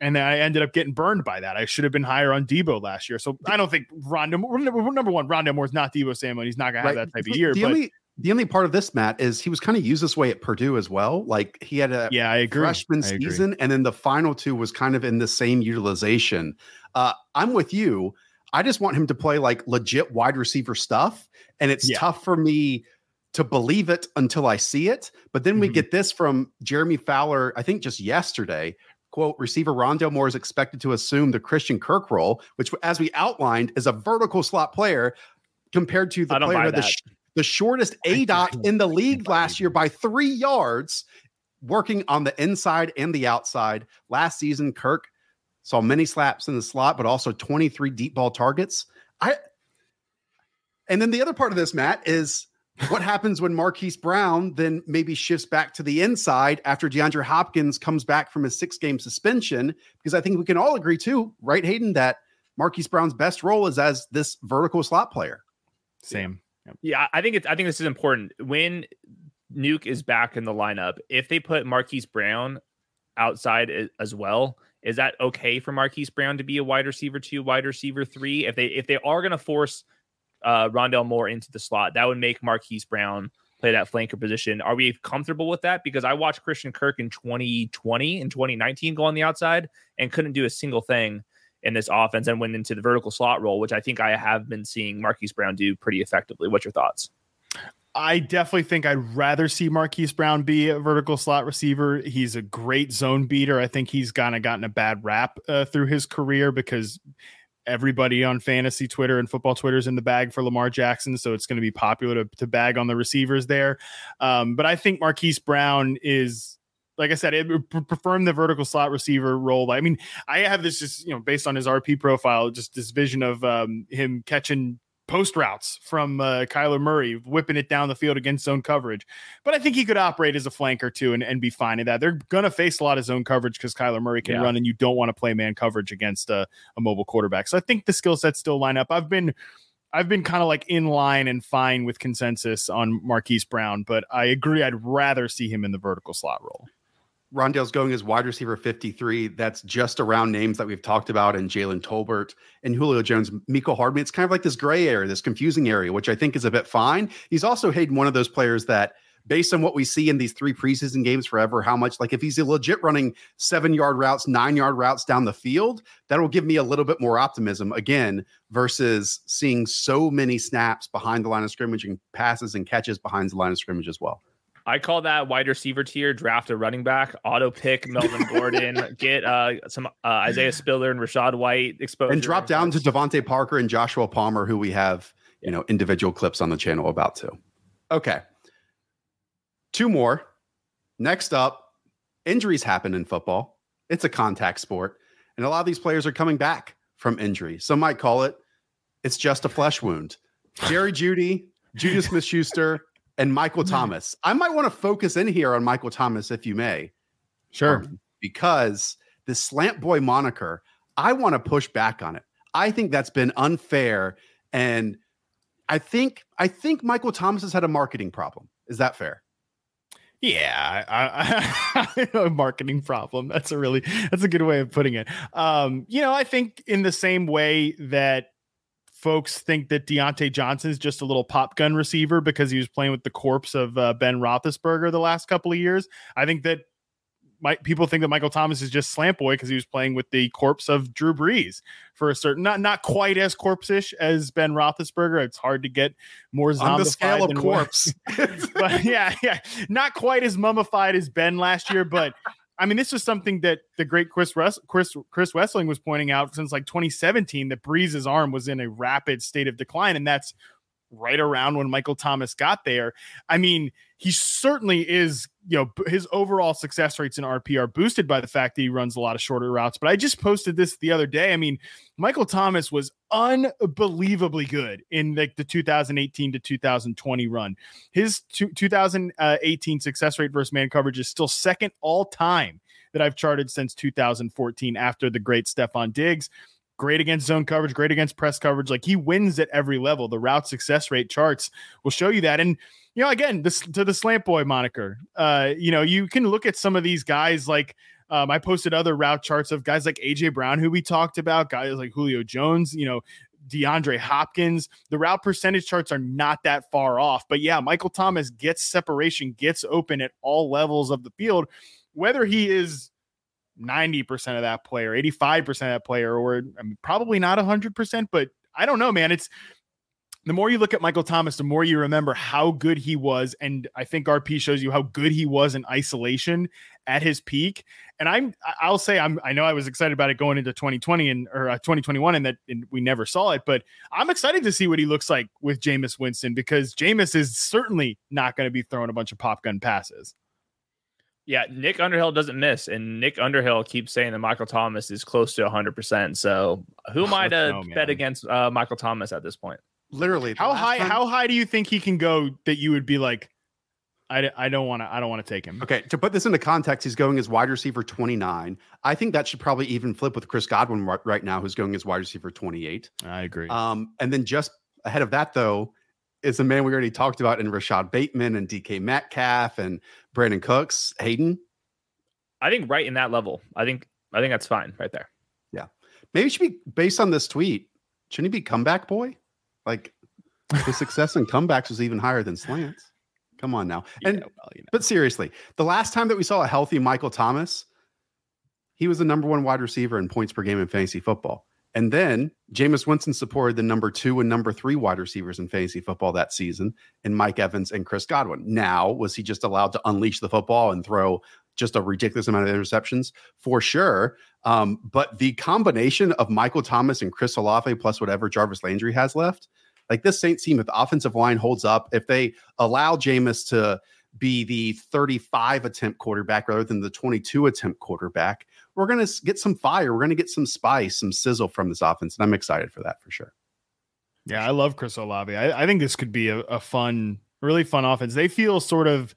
and then I ended up getting burned by that. I should have been higher on Deebo last year. So I don't think Rondo. Number one, Rondo Moore is not Deebo Samuel. He's not going right. to have that type of year. The but, only the only part of this, Matt, is he was kind of used this way at Purdue as well. Like he had a yeah, I agree. freshman I season, agree. and then the final two was kind of in the same utilization. Uh, I'm with you. I just want him to play like legit wide receiver stuff, and it's yeah. tough for me to believe it until I see it. But then mm-hmm. we get this from Jeremy Fowler, I think just yesterday, quote, receiver Rondale Moore is expected to assume the Christian Kirk role, which, as we outlined, is a vertical slot player compared to the player with the, sh- the shortest A dot in the league last year by three yards, working on the inside and the outside. Last season, Kirk saw many slaps in the slot, but also 23 deep ball targets. I and then the other part of this, Matt, is what happens when Marquise Brown then maybe shifts back to the inside after DeAndre Hopkins comes back from his six game suspension? Because I think we can all agree too, right, Hayden, that Marquise Brown's best role is as this vertical slot player. Same. Yeah, I think it's I think this is important. When Nuke is back in the lineup, if they put Marquise Brown outside as well, is that okay for Marquise Brown to be a wide receiver two, wide receiver three? If they if they are going to force uh, Rondale Moore into the slot. That would make Marquise Brown play that flanker position. Are we comfortable with that? Because I watched Christian Kirk in 2020 and 2019 go on the outside and couldn't do a single thing in this offense and went into the vertical slot role, which I think I have been seeing Marquise Brown do pretty effectively. What's your thoughts? I definitely think I'd rather see Marquise Brown be a vertical slot receiver. He's a great zone beater. I think he's kind of gotten a bad rap uh, through his career because everybody on fantasy Twitter and football Twitter is in the bag for Lamar Jackson, so it's going to be popular to, to bag on the receivers there. Um, but I think Marquise Brown is like I said, it preferring the vertical slot receiver role. I mean, I have this just you know based on his RP profile, just this vision of um, him catching post routes from uh, Kyler Murray, whipping it down the field against zone coverage. But I think he could operate as a flanker too and, and be fine in that. They're going to face a lot of zone coverage because Kyler Murray can yeah. run, and you don't want to play man coverage against a, a mobile quarterback. So I think the skill sets still line up. I've been. I've been kind of like in line and fine with consensus on Marquise Brown, but I agree. I'd rather see him in the vertical slot role. Rondale's going as wide receiver 53. That's just around names that we've talked about and Jalen Tolbert and Julio Jones, Mecole Hardman. It's kind of like this gray area, this confusing area, which I think is a bit fine. He's also Hayden one of those players that, based on what we see in these three preseason games forever, how much like if he's a legit running seven yard routes, nine yard routes down the field, that will give me a little bit more optimism again versus seeing so many snaps behind the line of scrimmage and passes and catches behind the line of scrimmage as well. I call that wide receiver tier. Draft a running back, auto pick Melvin Gordon, get uh, some uh, Isaiah Spiller and Rachaad White exposed, and drop down to DeVante Parker and Joshua Palmer, who we have you know individual clips on the channel about too. Okay, two more. Next up, injuries happen in football. It's a contact sport, and a lot of these players are coming back from injury. Some might call it it's just a flesh wound. Jerry Jeudy, Juju Smith Schuster and Michael. Thomas. I might want to focus in here on Michael Thomas, if you may. Sure. Um, because the slant boy moniker, I want to push back on it. I think that's been unfair. And I think I think Michael Thomas has had a marketing problem. Is that fair? Yeah, I, I, a marketing problem. That's a really that's a good way of putting it. Um, you know, I think in the same way that folks think that Diontae Johnson is just a little pop gun receiver because he was playing with the corpse of uh, Ben Roethlisberger the last couple of years. I think that my, people think that Michael Thomas is just slant boy because he was playing with the corpse of Drew Brees for a certain not not quite as corpse-ish as Ben Roethlisberger. It's hard to get more zombified on the scale of corpse, but yeah, yeah, not quite as mummified as Ben last year, but I mean, this was something that the great Chris Chris Chris Wesseling was pointing out since like 2017 that Brees's arm was in a rapid state of decline, and that's right around when Michael Thomas got there. I mean, he certainly is, you know, his overall success rates in RP are boosted by the fact that he runs a lot of shorter routes. But I just posted this the other day. I mean, Michael Thomas was unbelievably good in like the 2018 to 2020 run. His 2018 success rate versus man coverage is still second all time that I've charted since 2014 after the great Stefon Diggs great against zone coverage, great against press coverage. Like he wins at every level. The route success rate charts will show you that. And you know, again, this to the slant boy moniker. Uh, you know, you can look at some of these guys like um, I posted other route charts of guys like AJ Brown, who we talked about, guys like Julio Jones, you know, DeAndre Hopkins. The route percentage charts are not that far off. But yeah, Michael Thomas gets separation, gets open at all levels of the field, whether he is 90% of that player, 85% of that player, or I mean, probably not 100%, but I don't know, man. It's the more you look at Michael Thomas, the more you remember how good he was. And I think RP shows you how good he was in isolation at his peak. And I'm, I'll say, I'm, I know I was excited about it going into 2020 and or uh, 2021 and that and we never saw it, but I'm excited to see what he looks like with Jameis Winston because Jameis is certainly not going to be throwing a bunch of pop gun passes. Yeah, Nick Underhill doesn't miss, and Nick Underhill keeps saying that Michael Thomas is close to 100%. So, who am I to know, bet against uh, Michael Thomas at this point? Literally, how high? Time... How high do you think he can go that you would be like, I, I don't want to I don't want to take him. Okay, to put this into context, he's going as wide receiver 29. I think that should probably even flip with Chris Godwin right, right now, who's going as wide receiver 28. I agree. Um, and then just ahead of that, though, is a man we already talked about in Rashod Bateman and DK Metcalf and Brandin Cooks. Hayden, I think right in that level. I think I think that's fine right there. Yeah, maybe it should be based on this tweet. Shouldn't he be comeback boy? Like his success in comebacks was even higher than slants. Come on now. And yeah, well, you know. but seriously, the last time that we saw a healthy Michael Thomas, he was the number one wide receiver in points per game in fantasy football. And then Jameis Winston supported the number two and number three wide receivers in fantasy football that season in Mike Evans and Chris Godwin. Now, was he just allowed to unleash the football and throw just a ridiculous amount of interceptions? For sure. Um, but the combination of Michael Thomas and Chris Olave plus whatever Jarvis Landry has left, like this Saints team, if the offensive line holds up, if they allow Jameis to be the 35 attempt quarterback rather than the 22 attempt quarterback, we're going to get some fire. We're going to get some spice, some sizzle from this offense. And I'm excited for that for sure. Yeah, I love Chris Olave. I, I think this could be a, a fun, really fun offense. They feel sort of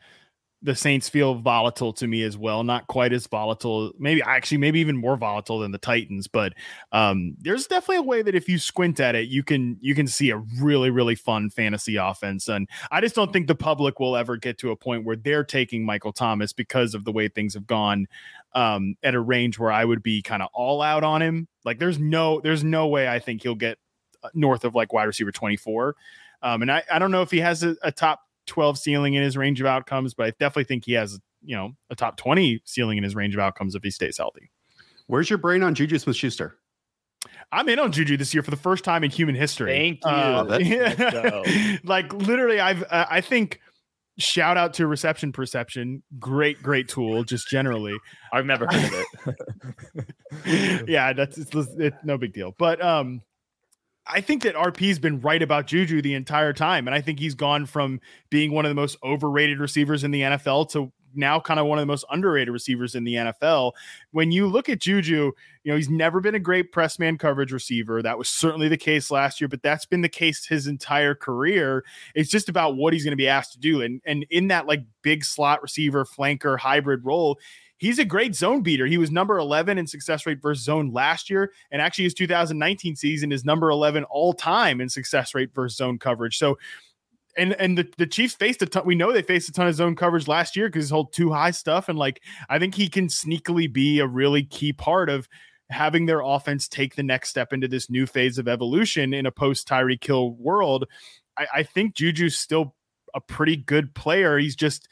the Saints feel volatile to me as well. Not quite as volatile, maybe actually, maybe even more volatile than the Titans. But um, there's definitely a way that if you squint at it, you can you can see a really really fun fantasy offense. And I just don't think the public will ever get to a point where they're taking Michael Thomas because of the way things have gone um, at a range where I would be kind of all out on him. Like there's no there's no way I think he'll get uh, north of like wide receiver 24. Um, and I, I don't know if he has a, a top 12 ceiling in his range of outcomes, but I definitely think he has, you know, a top 20 ceiling in his range of outcomes if he stays healthy. Where's your brain on Juju Smith Schuster? I'm in on Juju this year for the first time in human history. Thank you. Uh, yeah. like literally, I've uh, I think shout out to reception perception great great tool just generally i've never heard of it yeah that's it's, it's, no big deal but um I think that RP's been right about Juju the entire time. And I think he's gone from being one of the most overrated receivers in the NFL to now kind of one of the most underrated receivers in the NFL. When you look at Juju, you know, he's never been a great press man coverage receiver. That was certainly the case last year, but that's been the case his entire career. It's just about what he's going to be asked to do. And and in that like big slot receiver, flanker, hybrid role, he's a great zone beater. He was number 11 in success rate versus zone last year. And actually, his 2019 season is number 11 all time in success rate versus zone coverage. So, and and the, the Chiefs faced a ton. We know they faced a ton of zone coverage last year because his whole too high stuff. And like, I think he can sneakily be a really key part of having their offense take the next step into this new phase of evolution in a post Tyreek Hill world. I, I think Juju's still a pretty good player. He's just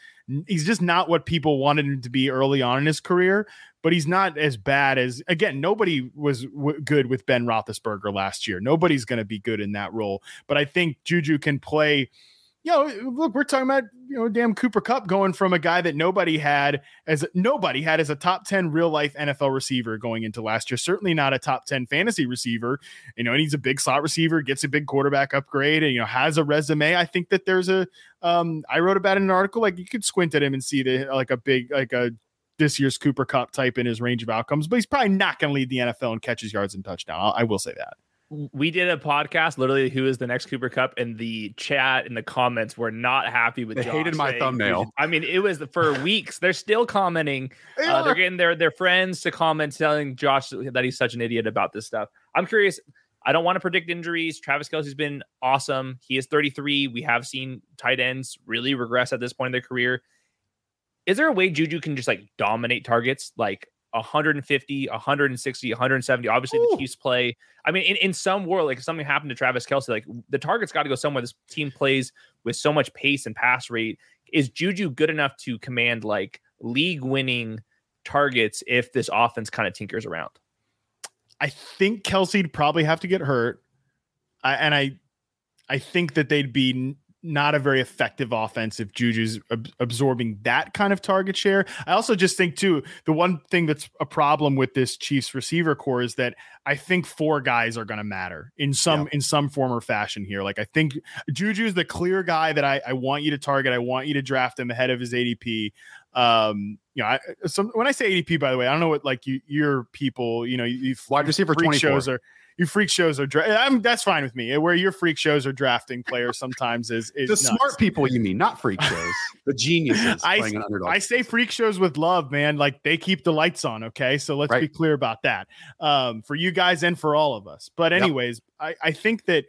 he's just not what people wanted him to be early on in his career, but he's not as bad as again. Nobody was w- good with Ben Roethlisberger last year. Nobody's going to be good in that role. But I think Juju can play you know, look, we're talking about you know, damn Cooper Kupp going from a guy that nobody had as nobody had as a top ten real life NFL receiver going into last year. Certainly not a top ten fantasy receiver. You know, and he's a big slot receiver, gets a big quarterback upgrade, and you know has a resume. I think that there's a. Um, I wrote about in an article. Like you could squint at him and see the like a big like a this year's Cooper Kupp type in his range of outcomes, but he's probably not going to lead the NFL in catches, yards, and touchdown. I will say that we did a podcast literally who is the next Cooper Kupp, and the chat and the comments were not happy with they Josh hated my thumbnail. I mean, it was for weeks. They're still commenting. Uh, they're getting their their friends to comment telling Josh that he's such an idiot about this stuff. I'm curious. I don't want to predict injuries. Travis Kelce's been awesome. He is 33. We have seen tight ends really regress at this point in their career. Is there a way Juju can just like dominate targets? Like 150, 160, 170. Obviously, Ooh. the Chiefs play. I mean, in, in some world, like if something happened to Travis Kelce, like the target's got to go somewhere. This team plays with so much pace and pass rate. Is Juju good enough to command like league winning targets if this offense kind of tinkers around? I think Kelce'd probably have to get hurt. I, and I I think that they'd be not a very effective offense if Juju's ab- absorbing that kind of target share. I also just think too the one thing that's a problem with this Chiefs receiver corps is that I think four guys are going to matter in some yeah. in some form or fashion here. Like I think Juju is the clear guy that I, I want you to target. I want you to draft him ahead of his ADP. Um, you know, I, some, when I say ADP, by the way, I don't know what like you, your people, you know, you wide receiver twenty shows are you freak shows are dra- I'm, that's fine with me. Where your freak shows are drafting players sometimes is, is the nuts. smart people. You mean not freak shows, the geniuses I, I say freak shows with love, man. Like they keep the lights on. Okay, so let's right. be clear about that um, for you guys and for all of us. But anyways, yep. I, I think that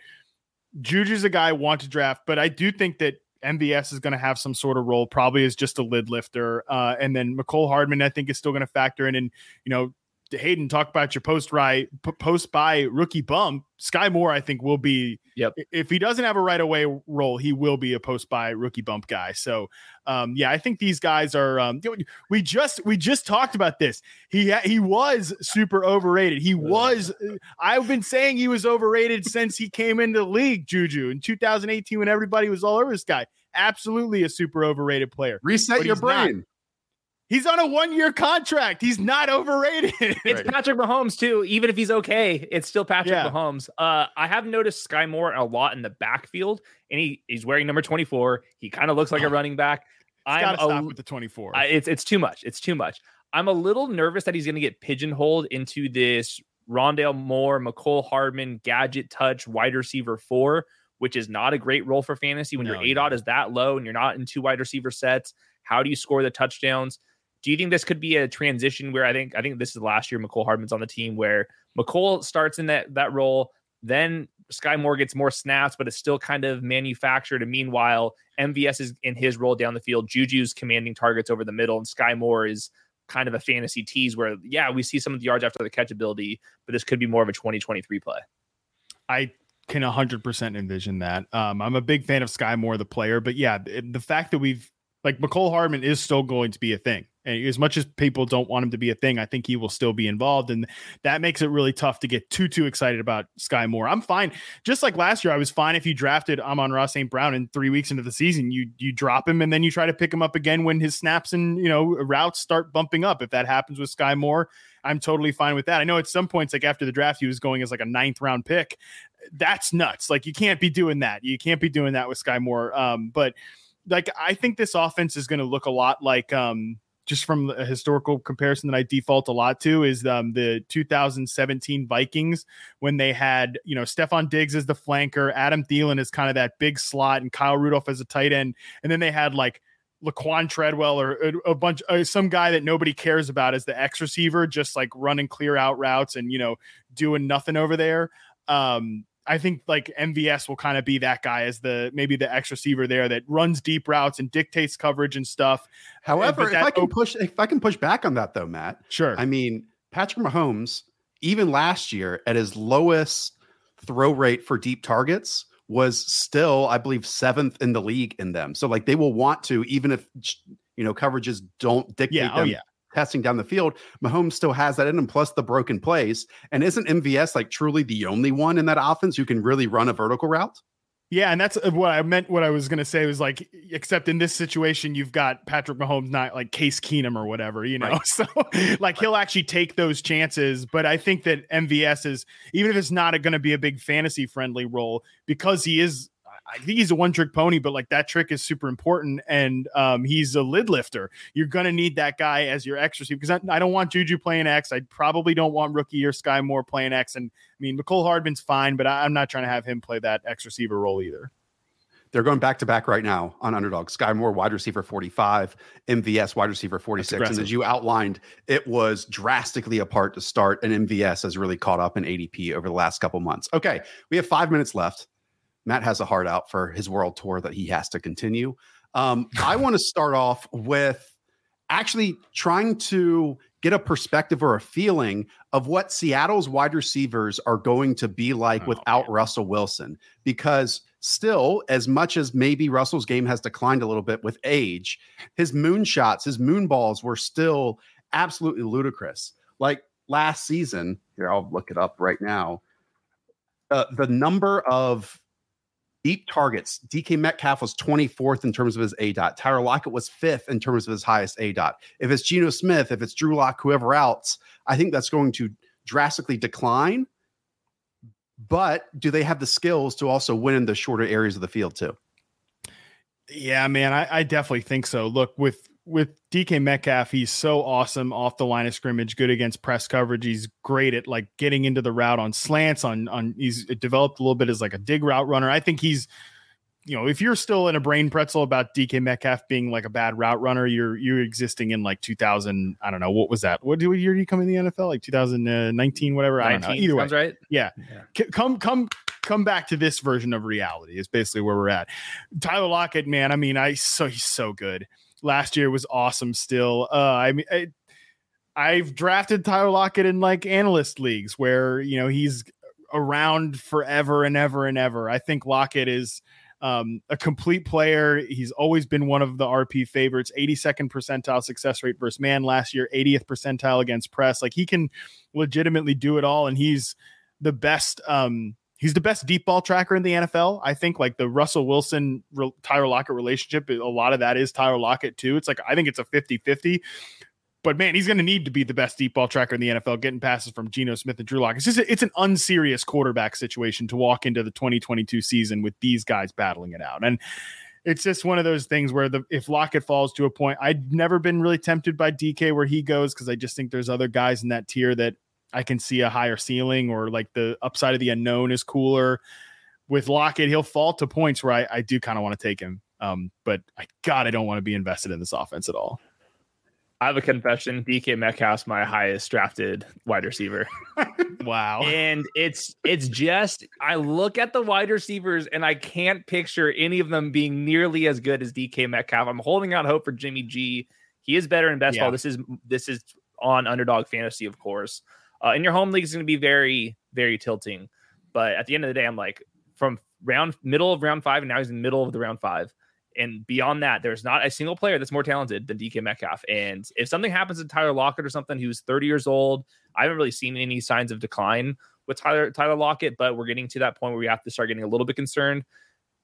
Juju's a guy I want to draft, but I do think that MVS is going to have some sort of role, probably as just a lid lifter. Uh, and then Mecole Hardman, I think, is still going to factor in. And, you know, Hayden, talk about your post right post by rookie bump. Skyy Moore, I think, will be. Yep. If he doesn't have a right away role, he will be a post by rookie bump guy. So, um, yeah, I think these guys are. Um, we just we just talked about this. He he was super overrated. He was. I've been saying he was overrated since he came into the league. Juju in 2018 when everybody was all over this guy. Absolutely a super overrated player. Reset your brain. Not. He's on a one year contract. He's not overrated. It's Patrick Mahomes, too. Even if he's okay, it's still Patrick yeah. Mahomes. Uh, I have noticed Skyy Moore a lot in the backfield, and he, he's wearing number 24. He kind of looks like a running back. I'm stop with the 24. I, it's, it's too much. It's too much. I'm a little nervous that he's going to get pigeonholed into this Rondale Moore, Mecole Hardman, gadget touch, wide receiver four, which is not a great role for fantasy when no, your ADOT no. is that low and you're not in two wide receiver sets. How do you score the touchdowns? Do you think this could be a transition where I think I think this is last year Mecole Hardman's on the team where Mecole starts in that that role, then Skyy Moore gets more snaps, but it's still kind of manufactured. And meanwhile, MVS is in his role down the field. Juju's commanding targets over the middle, and Skyy Moore is kind of a fantasy tease where, yeah, we see some of the yards after the catch ability, but this could be more of a 2023 play. I can 100% envision that. Um, I'm a big fan of Skyy Moore, the player, but yeah, the fact that we've like Mecole Hardman is still going to be a thing. And as much as people don't want him to be a thing, I think he will still be involved. And that makes it really tough to get too, too excited about Skyy Moore. I'm fine. Just like last year, I was fine if you drafted Amon-Ra St. Brown and three weeks into the season, you you drop him and then you try to pick him up again when his snaps and you know routes start bumping up. If that happens with Skyy Moore, I'm totally fine with that. I know at some points, like after the draft, he was going as like a ninth round pick. That's nuts. Like you can't be doing that. You can't be doing that with Skyy Moore. Um, but like I think this offense is going to look a lot like um just from a historical comparison that I default a lot to is um, the 2017 Vikings when they had, you know, Stefon Diggs as the flanker, Adam Thielen is kind of that big slot, and Kyle Rudolph as a tight end. And then they had like Laquan Treadwell or a, a bunch, uh, some guy that nobody cares about as the X receiver, just like running clear out routes and, you know, doing nothing over there. Um, I think like MVS will kind of be that guy as the maybe the X receiver there that runs deep routes and dictates coverage and stuff. Uh, However, if I can push if I can push back on that though, Matt. Sure. I mean, Patrick Mahomes, even last year at his lowest throw rate for deep targets was still, I believe, seventh in the league in them. So like they will want to, even if you know coverages don't dictate yeah, oh, them. Oh, yeah passing down the field. Mahomes still has that in him, plus the broken plays. And isn't MVS like truly the only one in that offense who can really run a vertical route? Yeah, and that's uh, what I meant. What I was going to say was like, except in this situation, you've got Patrick Mahomes, not like Case Keenum or whatever, you know. Right. So, like, right. he'll actually take those chances. But I think that MVS is, even if it's not going to be a big fantasy friendly role, because he is I think he's a one trick pony, but like that trick is super important. And um, he's a lid lifter. You're going to need that guy as your X receiver because I, I, don't want Juju playing X. I probably don't want rookie or Skyy Moore playing X. And I mean, Mecole Hardman's fine, but I, I'm not trying to have him play that X receiver role either. They're going back to back right now on underdog. Skyy Moore, wide receiver 45, MVS, wide receiver 46. And as you outlined, it was drastically apart to start, and MVS has really caught up in ADP over the last couple months. Okay, we have five minutes left. Matt has a heart out for his world tour that he has to continue. Um, I want to start off with actually trying to get a perspective or a feeling of what Seattle's wide receivers are going to be like oh, without man. Russell Wilson. Because still, as much as maybe Russell's game has declined a little bit with age, his moon shots, his moon balls were still absolutely ludicrous. Like last season, here, I'll look it up right now. Uh, the number of deep targets. DK Metcalf was 24th in terms of his A dot. Tyler Lockett was fifth in terms of his highest A dot. If it's Geno Smith, if it's Drew Lock, whoever else, I think that's going to drastically decline. But do they have the skills to also win in the shorter areas of the field too? Yeah, man, I, I definitely think so. Look, with with DK Metcalf, he's so awesome off the line of scrimmage, good against press coverage. He's great at like getting into the route on slants. On on he's developed a little bit as like a dig route runner. I think he's, you know, if you're still in a brain pretzel about DK Metcalf being like a bad route runner, you're you're existing in like 2000. I don't know what was that. What year did he come in the NFL? Like 2019, whatever. I don't know. Either way, right? Yeah. yeah. come come come back to this version of reality. Is basically where we're at. Tyler Lockett, man. I mean, I so he's so good last year was awesome still. Uh, I mean, I, I've drafted Tyler Lockett in like analyst leagues where, you know, he's around forever and ever and ever. I think Lockett is um, a complete player. He's always been one of the RP favorites, 82nd percentile success rate versus man last year, 80th percentile against press. Like he can legitimately do it all. And he's the best, um, he's the best deep ball tracker in the NFL. I think like the Russell Wilson Tyler Lockett relationship, a lot of that is Tyler Lockett too. It's like I think it's a 50-50. But man, he's going to need to be the best deep ball tracker in the NFL, getting passes from Geno Smith and Drew Lock. It's just a, it's an unserious quarterback situation to walk into the 2022 season with these guys battling it out. And it's just one of those things where the if Lockett falls to a point, I'd never been really tempted by DK where he goes because I just think there's other guys in that tier that I can see a higher ceiling or like the upside of the unknown is cooler. With Lockett, he'll fall to points where I, I do kind of want to take him. Um, but I God, I don't want to be invested in this offense at all. I have a confession. DK Metcalf's my highest drafted wide receiver. wow. And it's it's just I look at the wide receivers and I can't picture any of them being nearly as good as DK Metcalf. I'm holding out hope for Jimmy G. He is better in best yeah. ball. This is this is on underdog fantasy, of course. Uh, in your home league is going to be very, very tilting. But at the end of the day, I'm like from round middle of round five, and now he's in the middle of the round five. And beyond that, there's not a single player that's more talented than DK Metcalf. And if something happens to Tyler Lockett or something who's 30 years old, I haven't really seen any signs of decline with Tyler Tyler Lockett, but we're getting to that point where we have to start getting a little bit concerned.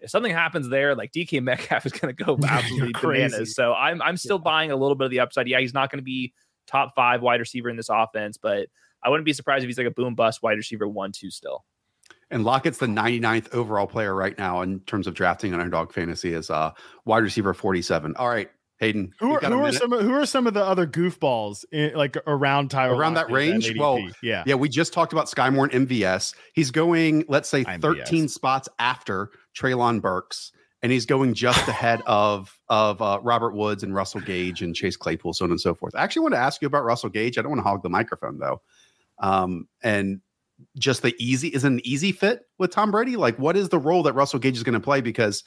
If something happens there, like DK Metcalf is going to go absolutely bananas. So I'm I'm still yeah. buying a little bit of the upside. Yeah, he's not going to be top five wide receiver in this offense, but I wouldn't be surprised if he's like a boom bust wide receiver one, two still. And Lockett's the 99th overall player right now in terms of drafting an underdog fantasy as a wide receiver 47. All right, Hayden. Who are, who are some of, who are some of the other goofballs in, like around Tyler around that range? That well, yeah, yeah. We just talked about Skyy Moore and MVS. He's going, let's say, MVS. 13 spots after Treylon Burks, and he's going just ahead of of uh, Robert Woods and Russell Gage and Chase Claypool, so on and so forth. I actually want to ask you about Russell Gage. I don't want to hog the microphone though um, and just the easy is an easy fit with Tom Brady. Like, what is the role that Russell Gage is going to play? Because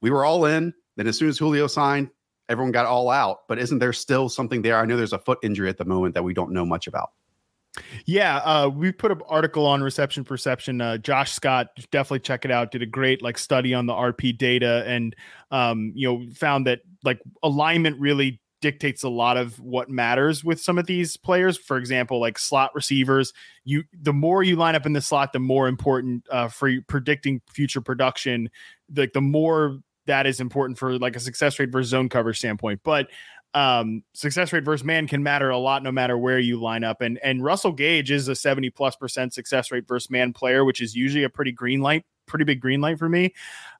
we were all in. Then as soon as Julio signed, everyone got all out. But isn't there still something there? I know there's a foot injury at the moment that we don't know much about. Yeah, uh, we put an article on reception perception. Uh, Josh Scott, definitely check it out. Did a great like study on the RP data, and um, you know found that like alignment really dictates a lot of what matters with some of these players. For example, like slot receivers, you the more you line up in the slot, the more important uh, for predicting future production. Like the more that is important for like a success rate versus zone cover standpoint. But um, success rate versus man can matter a lot no matter where you line up. And and Russell Gage is a 70 plus percent success rate versus man player, which is usually a pretty green light, pretty big green light for me.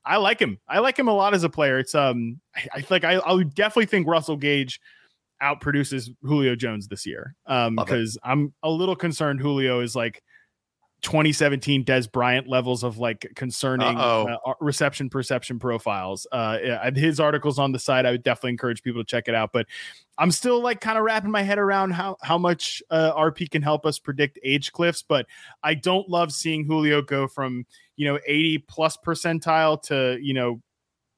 I like him. I like him a lot as a player. It's um I, I like I, I would definitely think Russell Gage outproduces Julio Jones this year. Um, because I'm a little concerned Julio is like 2017 Dez Bryant levels of like concerning uh, reception perception profiles. Uh, his articles on the site, I would definitely encourage people to check it out. But I'm still like kind of wrapping my head around how how much uh, RP can help us predict age cliffs. But I don't love seeing Julio go from you know 80 plus percentile to you know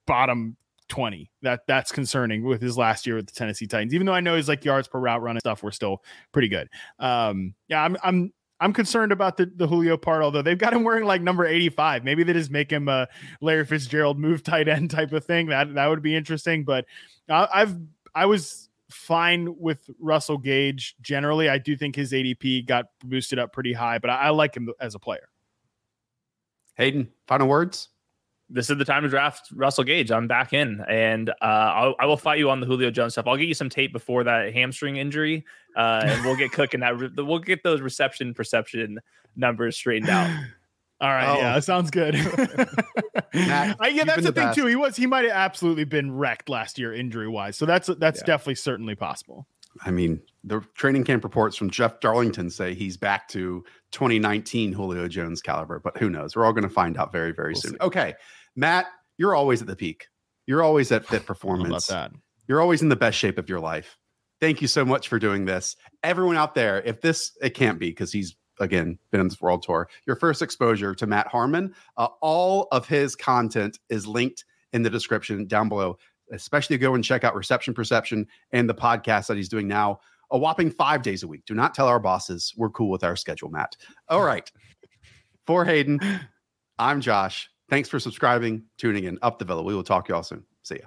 bottom 20. That that's concerning with his last year with the Tennessee Titans. Even though I know his like yards per route run and stuff were still pretty good. Um, yeah, I'm I'm I'm concerned about the, the Julio part, although they've got him wearing like number 85. Maybe they just make him a Larry Fitzgerald move tight end type of thing. That that would be interesting. But I've I was fine with Russell Gage generally. I do think his ADP got boosted up pretty high, but I, I like him as a player. Hayden, final words this is the time to draft Russell Gage. I'm back in, and uh, I'll, I will fight you on the Julio Jones stuff. I'll get you some tape before that hamstring injury, uh, and we'll get cooking. That re- we'll get those reception perception numbers straightened out. All right, oh. yeah, that sounds good. Matt, I, yeah, that's the, the thing too. He was he might have absolutely been wrecked last year injury wise, so that's that's yeah. definitely certainly possible. I mean, the training camp reports from Jeff Darlington say he's back to 2019 Julio Jones caliber, but who knows? We're all going to find out very, very we'll soon. See. Okay, Matt, you're always at the peak. You're always at fit performance. that? You're always in the best shape of your life. Thank you so much for doing this. Everyone out there, if this, it can't be because he's again been on this world tour. Your first exposure to Matt Harmon, uh, all of his content is linked in the description down below. Especially go and check out Reception Perception and the podcast that he's doing now, a whopping five days a week. Do not tell our bosses we're cool with our schedule, Matt. All right. For Hayden, I'm Josh. Thanks for subscribing, tuning in. Up the Villa. We will talk to y'all soon. See ya.